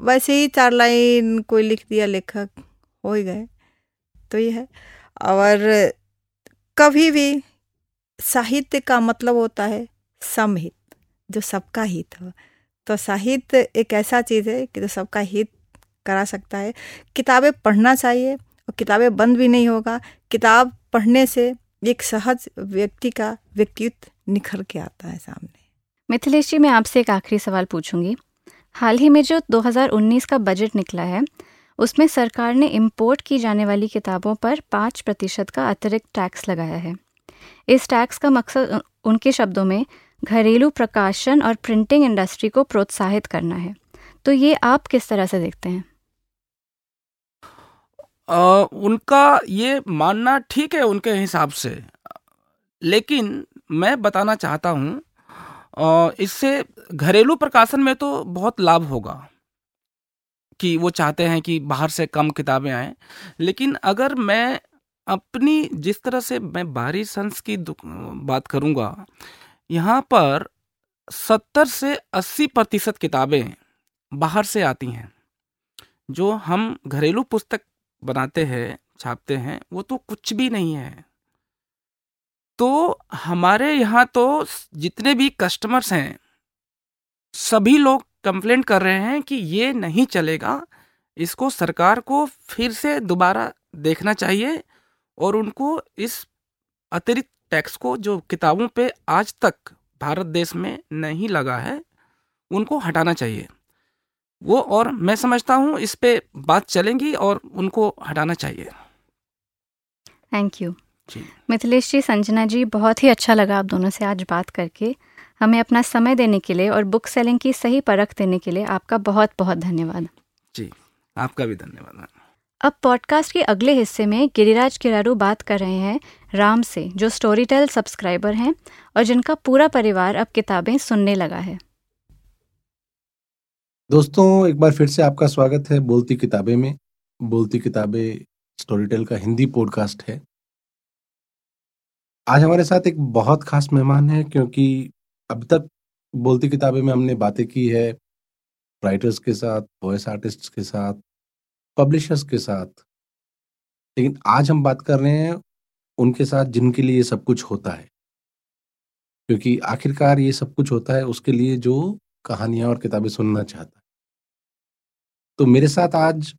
वैसे ही चार लाइन कोई लिख दिया लेखक, हो ही गए तो ये है। और कभी भी साहित्य का मतलब होता है समहित, जो सबका हित हो। तो साहित्य एक ऐसा चीज़ है कि जो सबका हित करा सकता है। किताबें पढ़ना चाहिए, और किताबें बंद भी नहीं होगा। किताब पढ़ने से एक सहज व्यक्ति का व्यक्तित्व निखर के आता है सामने।
मिथिलेश जी, मैं आपसे एक आखिरी सवाल पूछूँगी। हाल ही में जो 2019 का बजट निकला है, उसमें सरकार ने इम्पोर्ट की जाने वाली किताबों पर पाँच प्रतिशत का अतिरिक्त टैक्स लगाया है। इस टैक्स का मकसद उनके शब्दों में घरेलू प्रकाशन और प्रिंटिंग इंडस्ट्री को प्रोत्साहित करना है। तो ये आप किस तरह से देखते हैं?
उनका ये मानना ठीक है उनके हिसाब से। लेकिन मैं बताना चाहता हूँ इससे घरेलू प्रकाशन में तो बहुत लाभ होगा कि वो चाहते हैं कि बाहर से कम किताबें आए। लेकिन अगर मैं अपनी जिस तरह से मैं बाहरी संस की बात करूँगा, यहाँ पर सत्तर से अस्सी प्रतिशत किताबें बाहर से आती हैं, जो हम घरेलू पुस्तक बनाते हैं, छापते हैं, वो तो कुछ भी नहीं है। तो हमारे यहाँ तो जितने भी कस्टमर्स हैं, सभी लोग कंप्लेंट कर रहे हैं कि ये नहीं चलेगा, इसको सरकार को फिर से दोबारा देखना चाहिए और उनको इस अतिरिक्त टैक्स को, जो किताबों पे आज तक भारत देश में नहीं लगा है, उनको हटाना चाहिए। वो और मैं समझता हूँ इस पे बात चलेंगी और उनको हटाना चाहिए।
थैंक यू मिथिलेश जी संजना जी बहुत ही अच्छा लगा आप दोनों से आज बात करके। हमें अपना समय देने के लिए और बुक सेलिंग की सही परख देने के लिए आपका बहुत बहुत धन्यवाद।
जी आपका भी धन्यवाद
अब पॉडकास्ट के अगले हिस्से में गिरिराज किरारू बात कर रहे हैं राम से जो स्टोरी टेल सब्सक्राइबर हैं और जिनका पूरा परिवार अब किताबें सुनने लगा है।
दोस्तों, एक बार फिर से आपका स्वागत है बोलती किताबें में। बोलती किताबें स्टोरी टेल का हिंदी पॉडकास्ट है। आज हमारे साथ एक बहुत खास मेहमान है क्योंकि अब तक बोलती किताबें में हमने बातें की है राइटर्स के साथ वॉइस आर्टिस्ट के साथ पब्लिशर्स के साथ। लेकिन आज हम बात कर रहे हैं उनके साथ जिनके लिए सब कुछ होता है। क्योंकि आखिरकार ये सब कुछ होता है उसके लिए जो कहानियाँ और किताबें सुनना चाहता है। तो मेरे साथ आज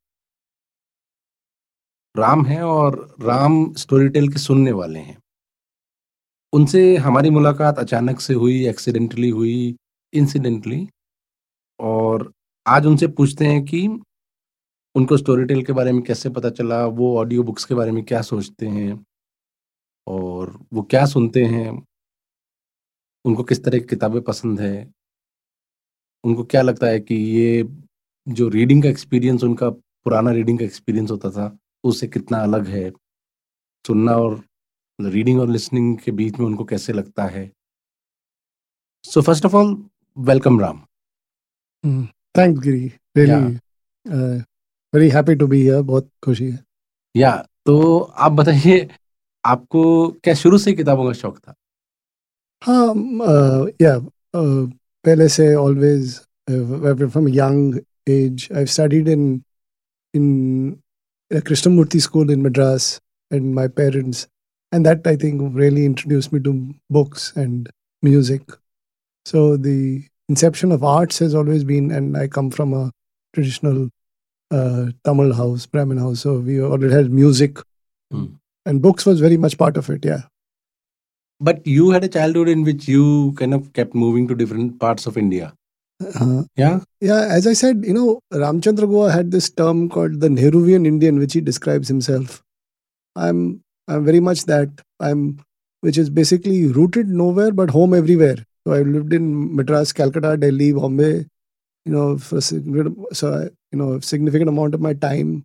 राम है और राम स्टोरी टेल के सुनने वाले हैं। उनसे हमारी मुलाकात अचानक से हुई एक्सीडेंटली हुई इंसिडेंटली और आज उनसे पूछते हैं कि उनको स्टोरी टेल के बारे में कैसे पता चला, वो ऑडियो बुक्स के बारे में क्या सोचते हैं, और वो क्या सुनते हैं, उनको किस तरह की किताबें पसंद है, उनको क्या लगता है कि ये जो रीडिंग का एक्सपीरियंस उनका पुराना रीडिंग का एक्सपीरियंस होता था उससे कितना अलग है? सुनना और रीडिंग और लिसनिंग के बीच में उनको कैसे लगता है? So first of all welcome Ram
thanks Giri really very happy to be here बहुत खुशी है।
या तो आप बताइए आपको क्या शुरू से किताबों का शौक था?
हाँ या uh, uh, पहले से always from young age. I've studied in in a Krishnamurti school in Madras and my parents. And that I think really introduced me to books and music. So the inception of arts has always been, and I come from a traditional uh, Tamil house, Brahmin house. So we already had music, mm. and books was very much part of it. Yeah.
But you had a childhood in which you kind of kept moving to different parts of India.
Uh,
Yeah.
yeah, as I said, you know, Ramchandra Goa had this term called the Nehruvian Indian, which he describes himself. I'm I'm very much that. I'm which is basically rooted nowhere but home everywhere. So I lived in Madras, Calcutta, Delhi, Bombay, you know, for a significant, so I, you know, significant amount of my time.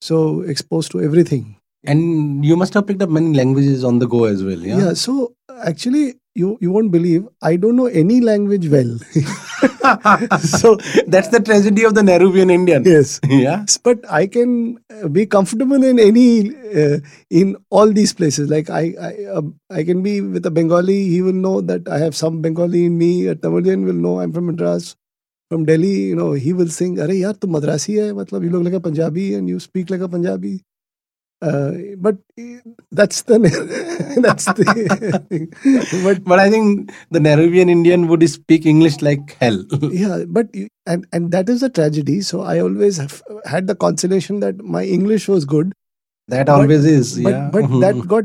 So exposed to everything.
And you must have picked up many languages on the go as well. Yeah.
Yeah. so actually, you you won't believe I don't know any language well. <laughs>
so that's the tragedy of the Nehruvian Indian.
yes.
Yeah.
but I can uh, be comfortable in any uh, in all these places. Like I I, uh, I can be with a Bengali. He will know that I have some Bengali in me. A Tamilian will know I'm from Madras. From Delhi, you know, he will sing. अरे यार तुम मद्रासी है मतलब you look like a Punjabi and you speak like a Punjabi. Uh, but uh, that's the <laughs> that's the <laughs> but
But I think the Nehruvian Indian would speak English like hell. <laughs>
yeah but you- and and that is a tragedy so i always have had the consolation that my english was good
That
But-
always is.
but
yeah.
but that got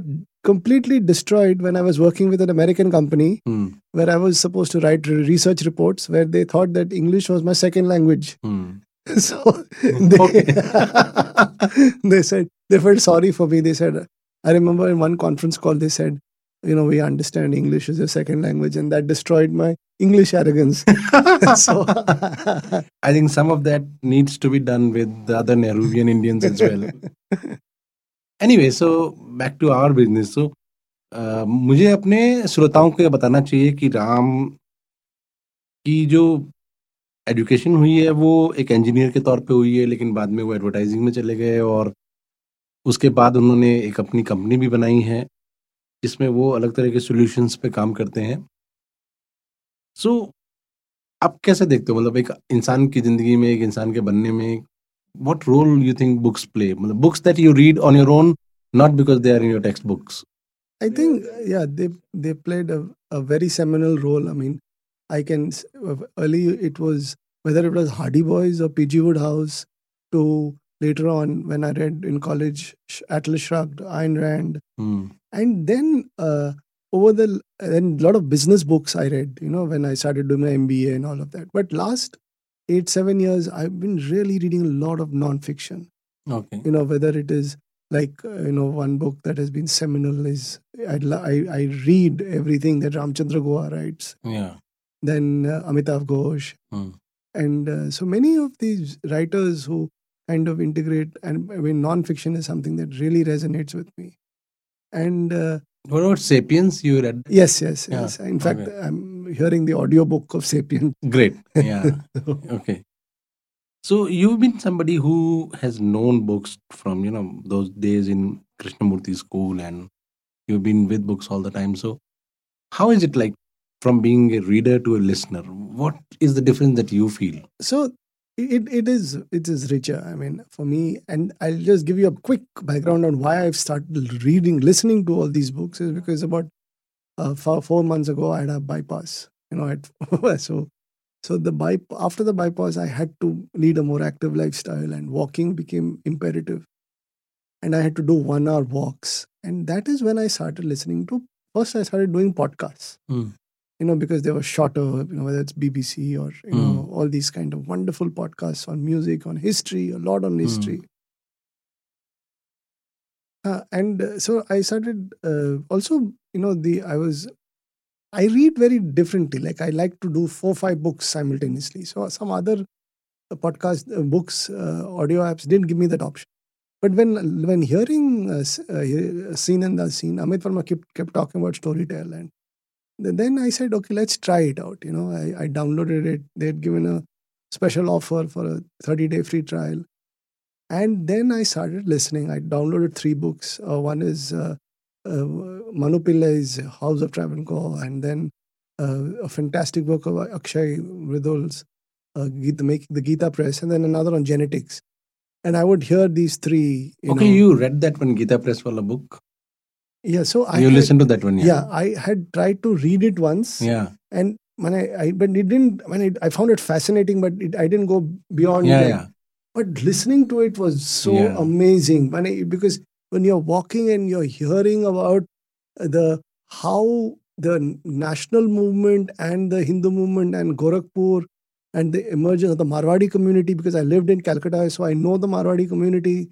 completely destroyed when i was working with an american company
Hmm,
where i was supposed to write research reports where they thought that english was my second language
hmm.
so they, they said they felt sorry for me they said i remember in one conference call they said you know we understand english is your second language and that destroyed my english arrogance <laughs> so <laughs>
I think some of that needs to be done with the other Nehruvian Indians as well. <laughs> anyway, so back to our business. So uh, मुझे अपने श्रोताओं को ये बताना चाहिए कि राम की जो एजुकेशन हुई है वो एक इंजीनियर के तौर पे हुई है लेकिन बाद में वो एडवर्टाइजिंग में चले गए और उसके बाद उन्होंने एक अपनी कंपनी भी बनाई है जिसमें वो अलग तरह के सॉल्यूशंस पे काम करते हैं। सो so, आप कैसे देखते हो? मतलब एक इंसान की ज़िंदगी में एक इंसान के बनने में what role you think books play मतलब books that you read on your own not because they are in your
text books yeah they they played a, a very seminal role. I mean, I can uh, early it was whether it was Hardy Boys or P.G. Woodhouse to later on when I read in college Atlas Shrugged, Ayn Rand, mm. and then uh, over the then a lot of business books I read. You know when I started doing my MBA and all of that. But last eight seven years I've been really reading a lot of nonfiction.
Okay,
you know whether it is like uh, you know one book that has been seminal is I, I, I read everything that Ramchandra Goa writes.
Yeah,
then uh, Amitav Ghosh
Hmm.
and uh, so many of these writers who kind of integrate and I mean non-fiction is something that really resonates with me and uh,
What about Sapiens? You read?
yes yes
Yeah,
yes in fact
okay.
I'm hearing the audiobook of Sapien
Great. <laughs> Yeah. okay. So you've been somebody who has known books from you know those days in Krishnamurti school, and you've been with books all the time. So how is it like from being a reader to a listener? What is the difference that you feel?
so it, it is it is richer i mean for me and i'll just give you a quick background on why i've started reading listening to all these books is because about uh, four, four months ago i had a bypass you know at, <laughs> so so the byp- after the bypass i had to lead a more active lifestyle and walking became imperative and i had to do one hour walks and that is when i started listening to first i started doing podcasts
Hmm.
You know, because they were shorter, you know, whether it's BBC or, you
Mm.
know, all these kind of wonderful podcasts on music, on history, a lot on history. Uh, and uh, so I started uh, also, you know, the, I was, I read very differently. Like I like to do four, five books simultaneously. So some other uh, podcast uh, books, uh, audio apps didn't give me that option. But when when hearing uh, uh, Seen and the Scene, Amit Verma kept, kept talking about Storytel and then I said, okay, let's try it out. You know, I, I downloaded it. They had given a special offer for a 30 day free trial. And then I started listening. I downloaded three books. Uh, one is uh, uh, Manu Pillai's House of Travancore, and then uh, a fantastic book of Akshay Ridul's uh, Gita, make, the Gita Press, and then another on genetics. And I would hear these three. You
okay,
know,
you read that one Gita Press wala book.
Yeah, so I
you
had-
listened to that one,
Yeah,
yeah.
I had tried to read it once.
Yeah.
and when I, I but it didn't when it, I found it fascinating, but it, I didn't go beyond.
Yeah,
that.
yeah.
But listening to it was so
Yeah.
amazing. When I, because when you're walking and you're hearing about the how the national movement and the Hindu movement and Gorakhpur and the emergence of the Marwadi community, because I lived in Calcutta, so I know the Marwadi community,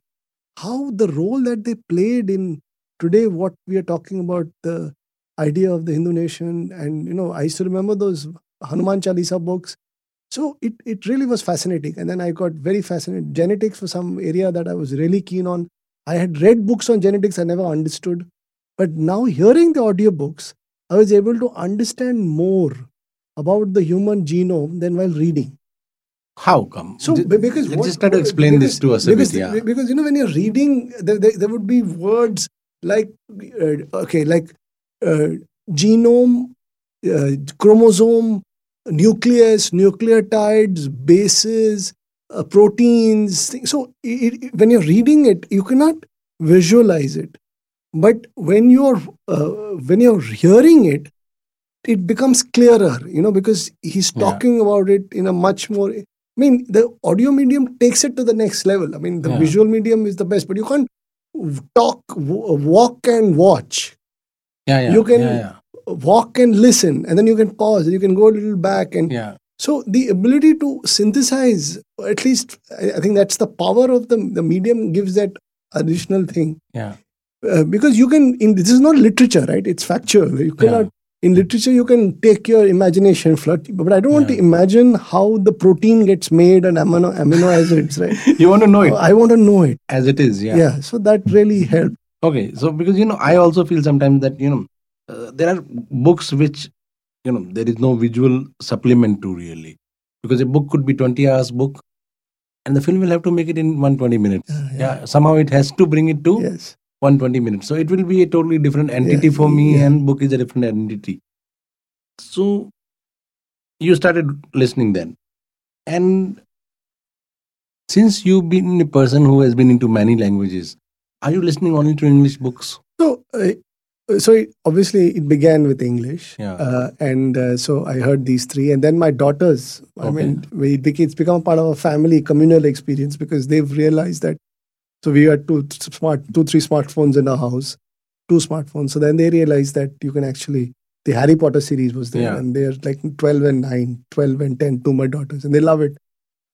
how the role that they played in today, what we are talking about, the idea of the Hindu nation. And, you know, I used to remember those Hanuman Chalisa books. So it, it really was fascinating. And then I got very fascinated. Genetics was some area that I was really keen on. I had read books on genetics, I never understood. But now hearing the audiobooks, I was able to understand more about the human genome than while reading.
How come?
So
Ju-
because what-
just try to explain
because-
this to us
because,
bit. Yeah.
because you know when you're reading, there, there, there would be words like uh, okay, like uh, genome, uh, chromosome, nucleus, nucleotides, bases, uh, proteins. Things. So it, it- when you're reading it, you cannot visualize it. But when you're uh, when you're hearing it, it becomes clearer. You know because he's
Yeah.
talking about it in a much more. I mean, the audio medium takes it to the next level. I mean, the
Yeah.
visual medium is the best, but you can't talk, w- walk, and watch.
Yeah, yeah.
You can-
Yeah, yeah.
Walk and listen, and then you can pause. You can go a little back, and
yeah.
so the ability to synthesize, at least, I, I think that's the power of the the medium gives that additional thing.
Yeah.
Uh, because you can, in this is not literature, right? It's factual. You cannot. In literature, you can take your imagination, flood. But I don't want to imagine how the protein gets made and amino amino acids, right? <laughs>
You want to know it
I want to know it.
as it is. Yeah.
Yeah. So that really helped.
Okay. So because you know, I also feel sometimes that you know, uh, there are books which you know there is no visual supplement to really because a book could be 20 hours book and the film will have to make it in 120 minutes
Yeah,
yeah, somehow it has to bring it to
Yes.
120 minutes so it will be a totally different entity
Yeah,
for me
yeah.
and book is a different entity so you started listening then and since you've been a person who has been into many languages are you listening only to english books
So, uh, so it, obviously it began with English,
Yeah.
uh, and uh, so I heard these three, and then my daughters.
okay.
I mean, it beca- it's become part of a family communal experience because they've realized that. So we had two smart, two three smartphones in our house, two smartphones. So then they realized that you can actually. The Harry Potter series was there,
Yeah.
and they're like 12 and 9, 12 and 10, two my daughters, and they love it.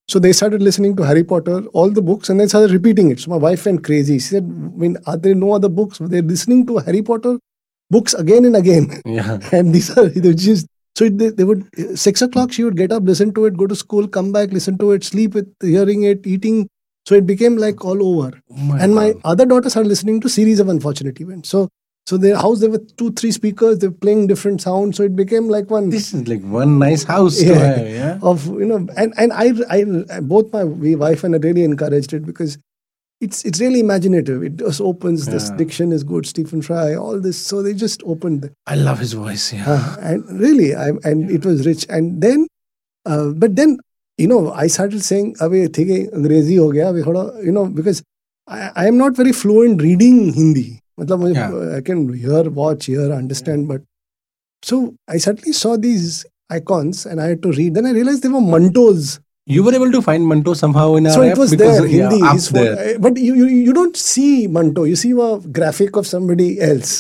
So they started listening to Harry Potter, all the books, and then started repeating it. So my wife went crazy. She said, I mean, are there no other books? They're listening to Harry Potter books again and again. <laughs>
yeah <laughs>
and these are just so they, they would six o'clock she would get up, listen to it, go to school, come back, listen to it, sleep with hearing it, eating. So it became like all over.
Oh my
and my
God.
other daughters are listening to series of unfortunate events. So so their house there were two, three speakers, they were playing different sounds. So it became like one
this is like one nice house to
Yeah.
have yeah
of you know and and I, I both my wife and I really encouraged it because it's it's really imaginative it just opens this diction is good Stephen Fry all this so they just opened the,
i love his voice yeah
uh, and really I, and it was rich and then uh, but then you know I started saying अबे ठीक है अंग्रेजी हो गया अबे थोड़ा you know because I, I am not very fluent reading Hindi मतलब मुझे
Yeah.
I can hear watch hear understand but so I suddenly saw these icons and I had to read then I realized they were mantos
You were able to find Manto somehow in our
so
app
it was
because,
there
yeah,
Hindi
up
his photo-
there.
uh, but you, you you don't see Manto you see a graphic of somebody else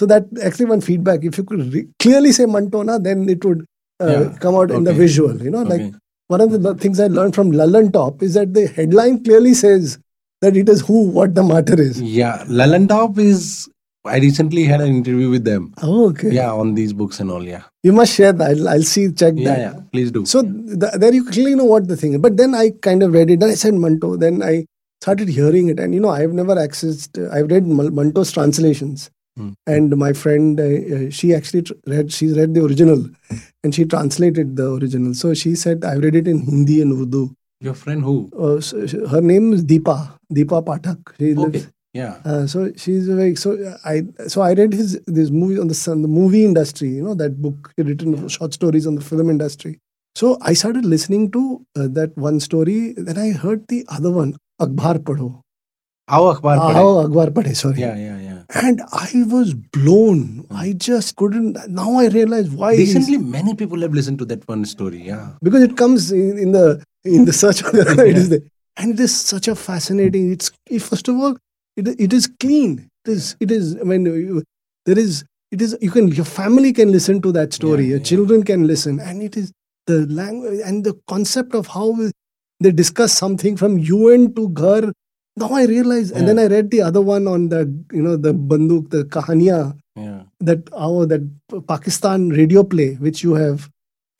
so that actually one feedback if you could re- clearly say Manto na, then it would uh,
Yeah.
come out in the
Okay.
visual you know like
Okay.
one of the things I learned from Lallan Top is that the headline clearly says that it is who what the matter is
Yeah, Lalantop is. I recently had an interview with them.
oh, okay
Yeah, on these books and all. Yeah,
you must share that I'll, I'll see check
yeah,
that
yeah. Please do.
So th- there you clearly know what the thing is. But then I kind of read it. Then I said Manto. Then I started hearing it. And you know, I've never accessed, I've read Manto's translations.
Hmm.
And my friend, uh, uh, she actually tr- read, she read the original and she translated the original. So she said, I've read it in Hindi and Urdu.
Your friend who?
Uh, so sh- her name is Deepa, Deepa Pathak. She
Okay.
lives,
Yeah.
uh, so she's very so I so I read his this movie on the sun the movie industry you know that book he written short stories on the film industry so I started listening to uh, that one story then I heard the other one Akbar Padho
How akhbar padhe?
oh, Akbar Padhe sorry
Yeah, yeah, yeah.
and I was blown hmm. I just couldn't now I realize why
Recently, many people have listened to that one story. Yeah.
because it comes in, in the in the search <laughs> it is there. and it is such a fascinating it's first of all it, it is clean it is it is i mean you, there is it is you can your family can listen to that story
Yeah,
your
yeah.
children can listen and it is the language and the concept of how they discuss something from UN to Ghar. Now I realize, and then I read the other one on the you know the banduk, the kahaniya
Yeah.
that our that Pakistan radio play which you have.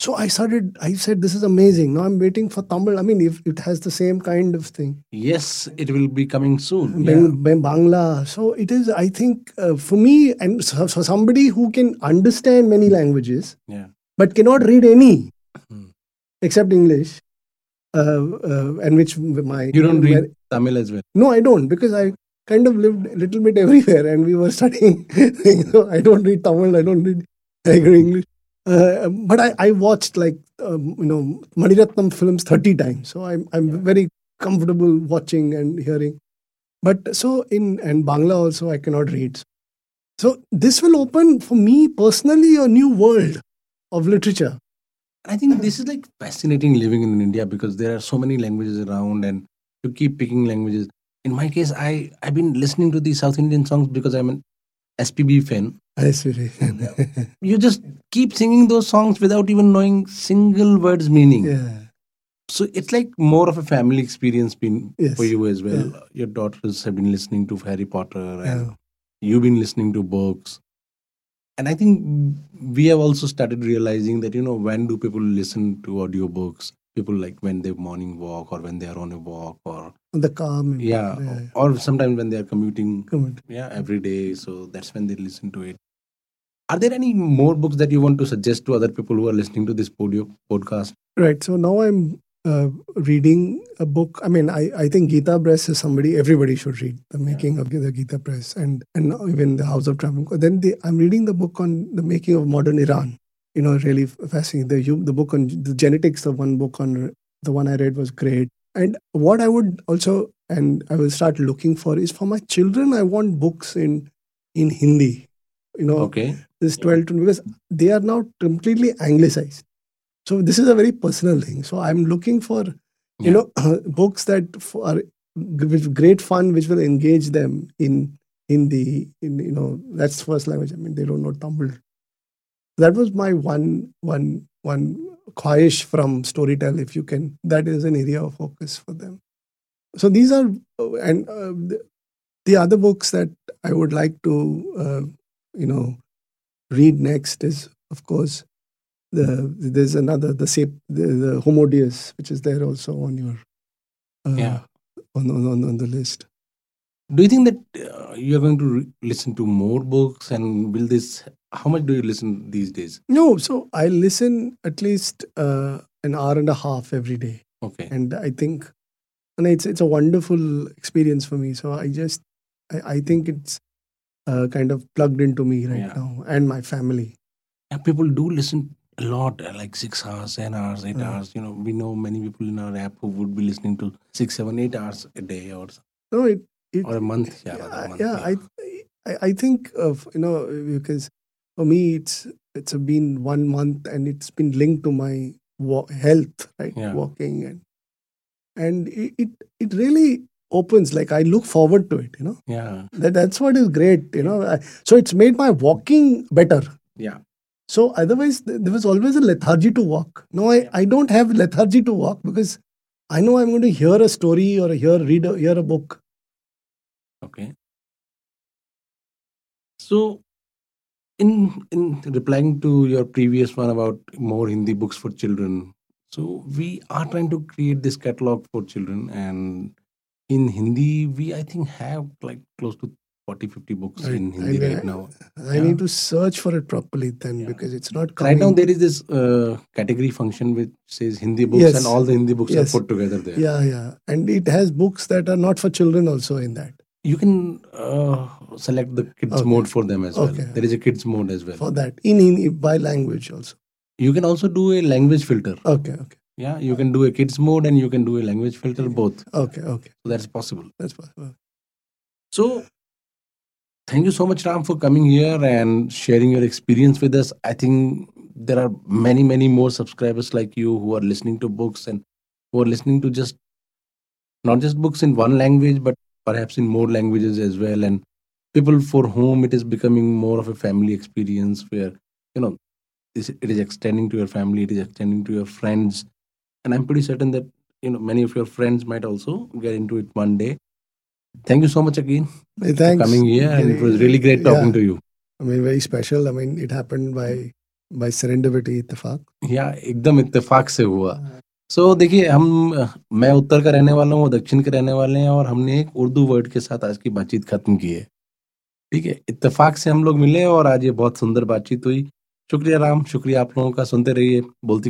So I started. I said, "This is amazing." Now I'm waiting for Tamil. I mean, if it has the same kind of thing,
Yes, it will be coming soon.
Bang,
Yeah.
Bang- Bangla. So it is. I think uh, for me and so, for somebody who can understand many languages
Yeah.
but cannot read any
Hmm.
except English, uh, uh, and which my
You don't read Tamil as well.
No, I don't because I kind of lived a little bit everywhere, and we were <laughs> studying. so I don't read Tamil. I don't read English. Uh, but I, I watched like um, you know Maniratnam films thirty times, so I'm I'm very comfortable watching and hearing. But so in and Bangla also I cannot read. So this will open for me personally a new world of literature.
I think this is like fascinating living in India because there are so many languages around and you keep picking languages. In my case, I, I've been listening to these South Indian songs because I'm an SPB fan.
I see. <laughs>
You just keep singing those songs without even knowing single word's meaning.
yeah.
So it's like more of a family experience been
Yes.
for you as well. Your daughters have been listening to Harry Potter and
Yeah.
you've been listening to books. And I think we have also started realizing that, you know, when do people listen to audiobooks? People like when they morning walk or when they are on a walk or
The calm.
yeah,
yeah.
or sometimes when they are commuting
on.
yeah every day so that's when they listen to it are there any more books that you want to suggest to other people who are listening to this podio podcast
Right. So now I'm uh, reading a book. I mean, I, I think Gita Press is somebody everybody should read. The making of the Gita Press and and even the House of Travel. Then the, I'm reading the book on the making of modern Iran. You know, really fascinating. The the book on the genetics. The one book on the one I read was great. And what I would also and I will start looking for is for my children. I want books in in Hindi. You know,
okay
this 12 to because they are now completely anglicized so this is a very personal thing so i'm looking for you
Yeah.
know <laughs> books that are with great fun which will engage them in in the in you know that's first language i mean they don't know tamil that was my one one one khwahish from storytell if you can. That is an area of focus for them. So these are uh, and uh, the, the other books that i would like to uh, you know read next is of course the there's another the sap- the, the homo deus which is there also on your uh,
Yeah.
on on on the list
do you think that uh, you're going to re- listen to more books and will this how much do you listen these days?
No so i listen at least uh, an hour and a half every day.
Okay.
And i think and it's it's a wonderful experience for me. So i just i, I think it's uh, kind of plugged into me right
Yeah.
now and my family.
Yeah, people do listen a lot uh, like six hours ten hours eight
Yeah.
hours. You know we know many people in our app who would be listening to six seven eight hours a day or so.
No it, it
or a month yeah, rather, a month,
yeah, I, I I think of you know because for me it's it's been one month and it's been linked to my wa- health right?
Yeah.
walking and and it, it it really opens like I look forward to it you know?
Yeah.
That that's what is great you know? I, so it's made my walking better.
Yeah.
So otherwise there was always a lethargy to walk. No I I don't have lethargy to walk because I know I'm going to hear a story or hear read a, hear a book
Okay. So, in in replying to your previous one about more Hindi books for children, so we are trying to create this catalog for children, and in Hindi we I think have like close to 40 50 books
Right.
in Hindi
I-
right now.
I
Yeah.
need to search for it properly then
Yeah.
because it's not
Right now there is this uh, category function which says Hindi books,
Yes.
and all the Hindi books
Yes.
are put together there.
Yeah, yeah. And it has books that are not for children also in that.
You can uh, select the kids
Okay.
mode for them as well.
Okay.
There is a kids mode as well.
For that. In, in by language also.
You can also do a language filter.
Okay, okay.
Yeah, you can do a kids mode and you can do a language filter both.
Okay, okay.
So that's possible.
That's possible.
So thank you so much, Ram, for coming here and sharing your experience with us. I think there are many, many more subscribers like you who are listening to books and who are listening to just not just books in one language, but perhaps in more languages as well. And people for whom it is becoming more of a family experience where you know it is extending to your family it is extending to your friends. And i'm pretty certain that you know many of your friends might also get into it one day. Thank you so much again
hey, thanks.
coming here and it was really great talking
yeah.
to you.
I mean very special. I mean it happened by by serendipity itfaq.
yeah ekdam itfaq se hua. So so, देखिए हम मैं उत्तर का रहने वाला हूँ वो दक्षिण के रहने वाले हैं और हमने एक उर्दू वर्ड के साथ आज की बातचीत खत्म की है। ठीक है इत्तेफाक से हम लोग मिले और आज ये बहुत सुंदर बातचीत हुई। शुक्रिया राम शुक्रिया आप लोगों का सुनते रहिए बोलती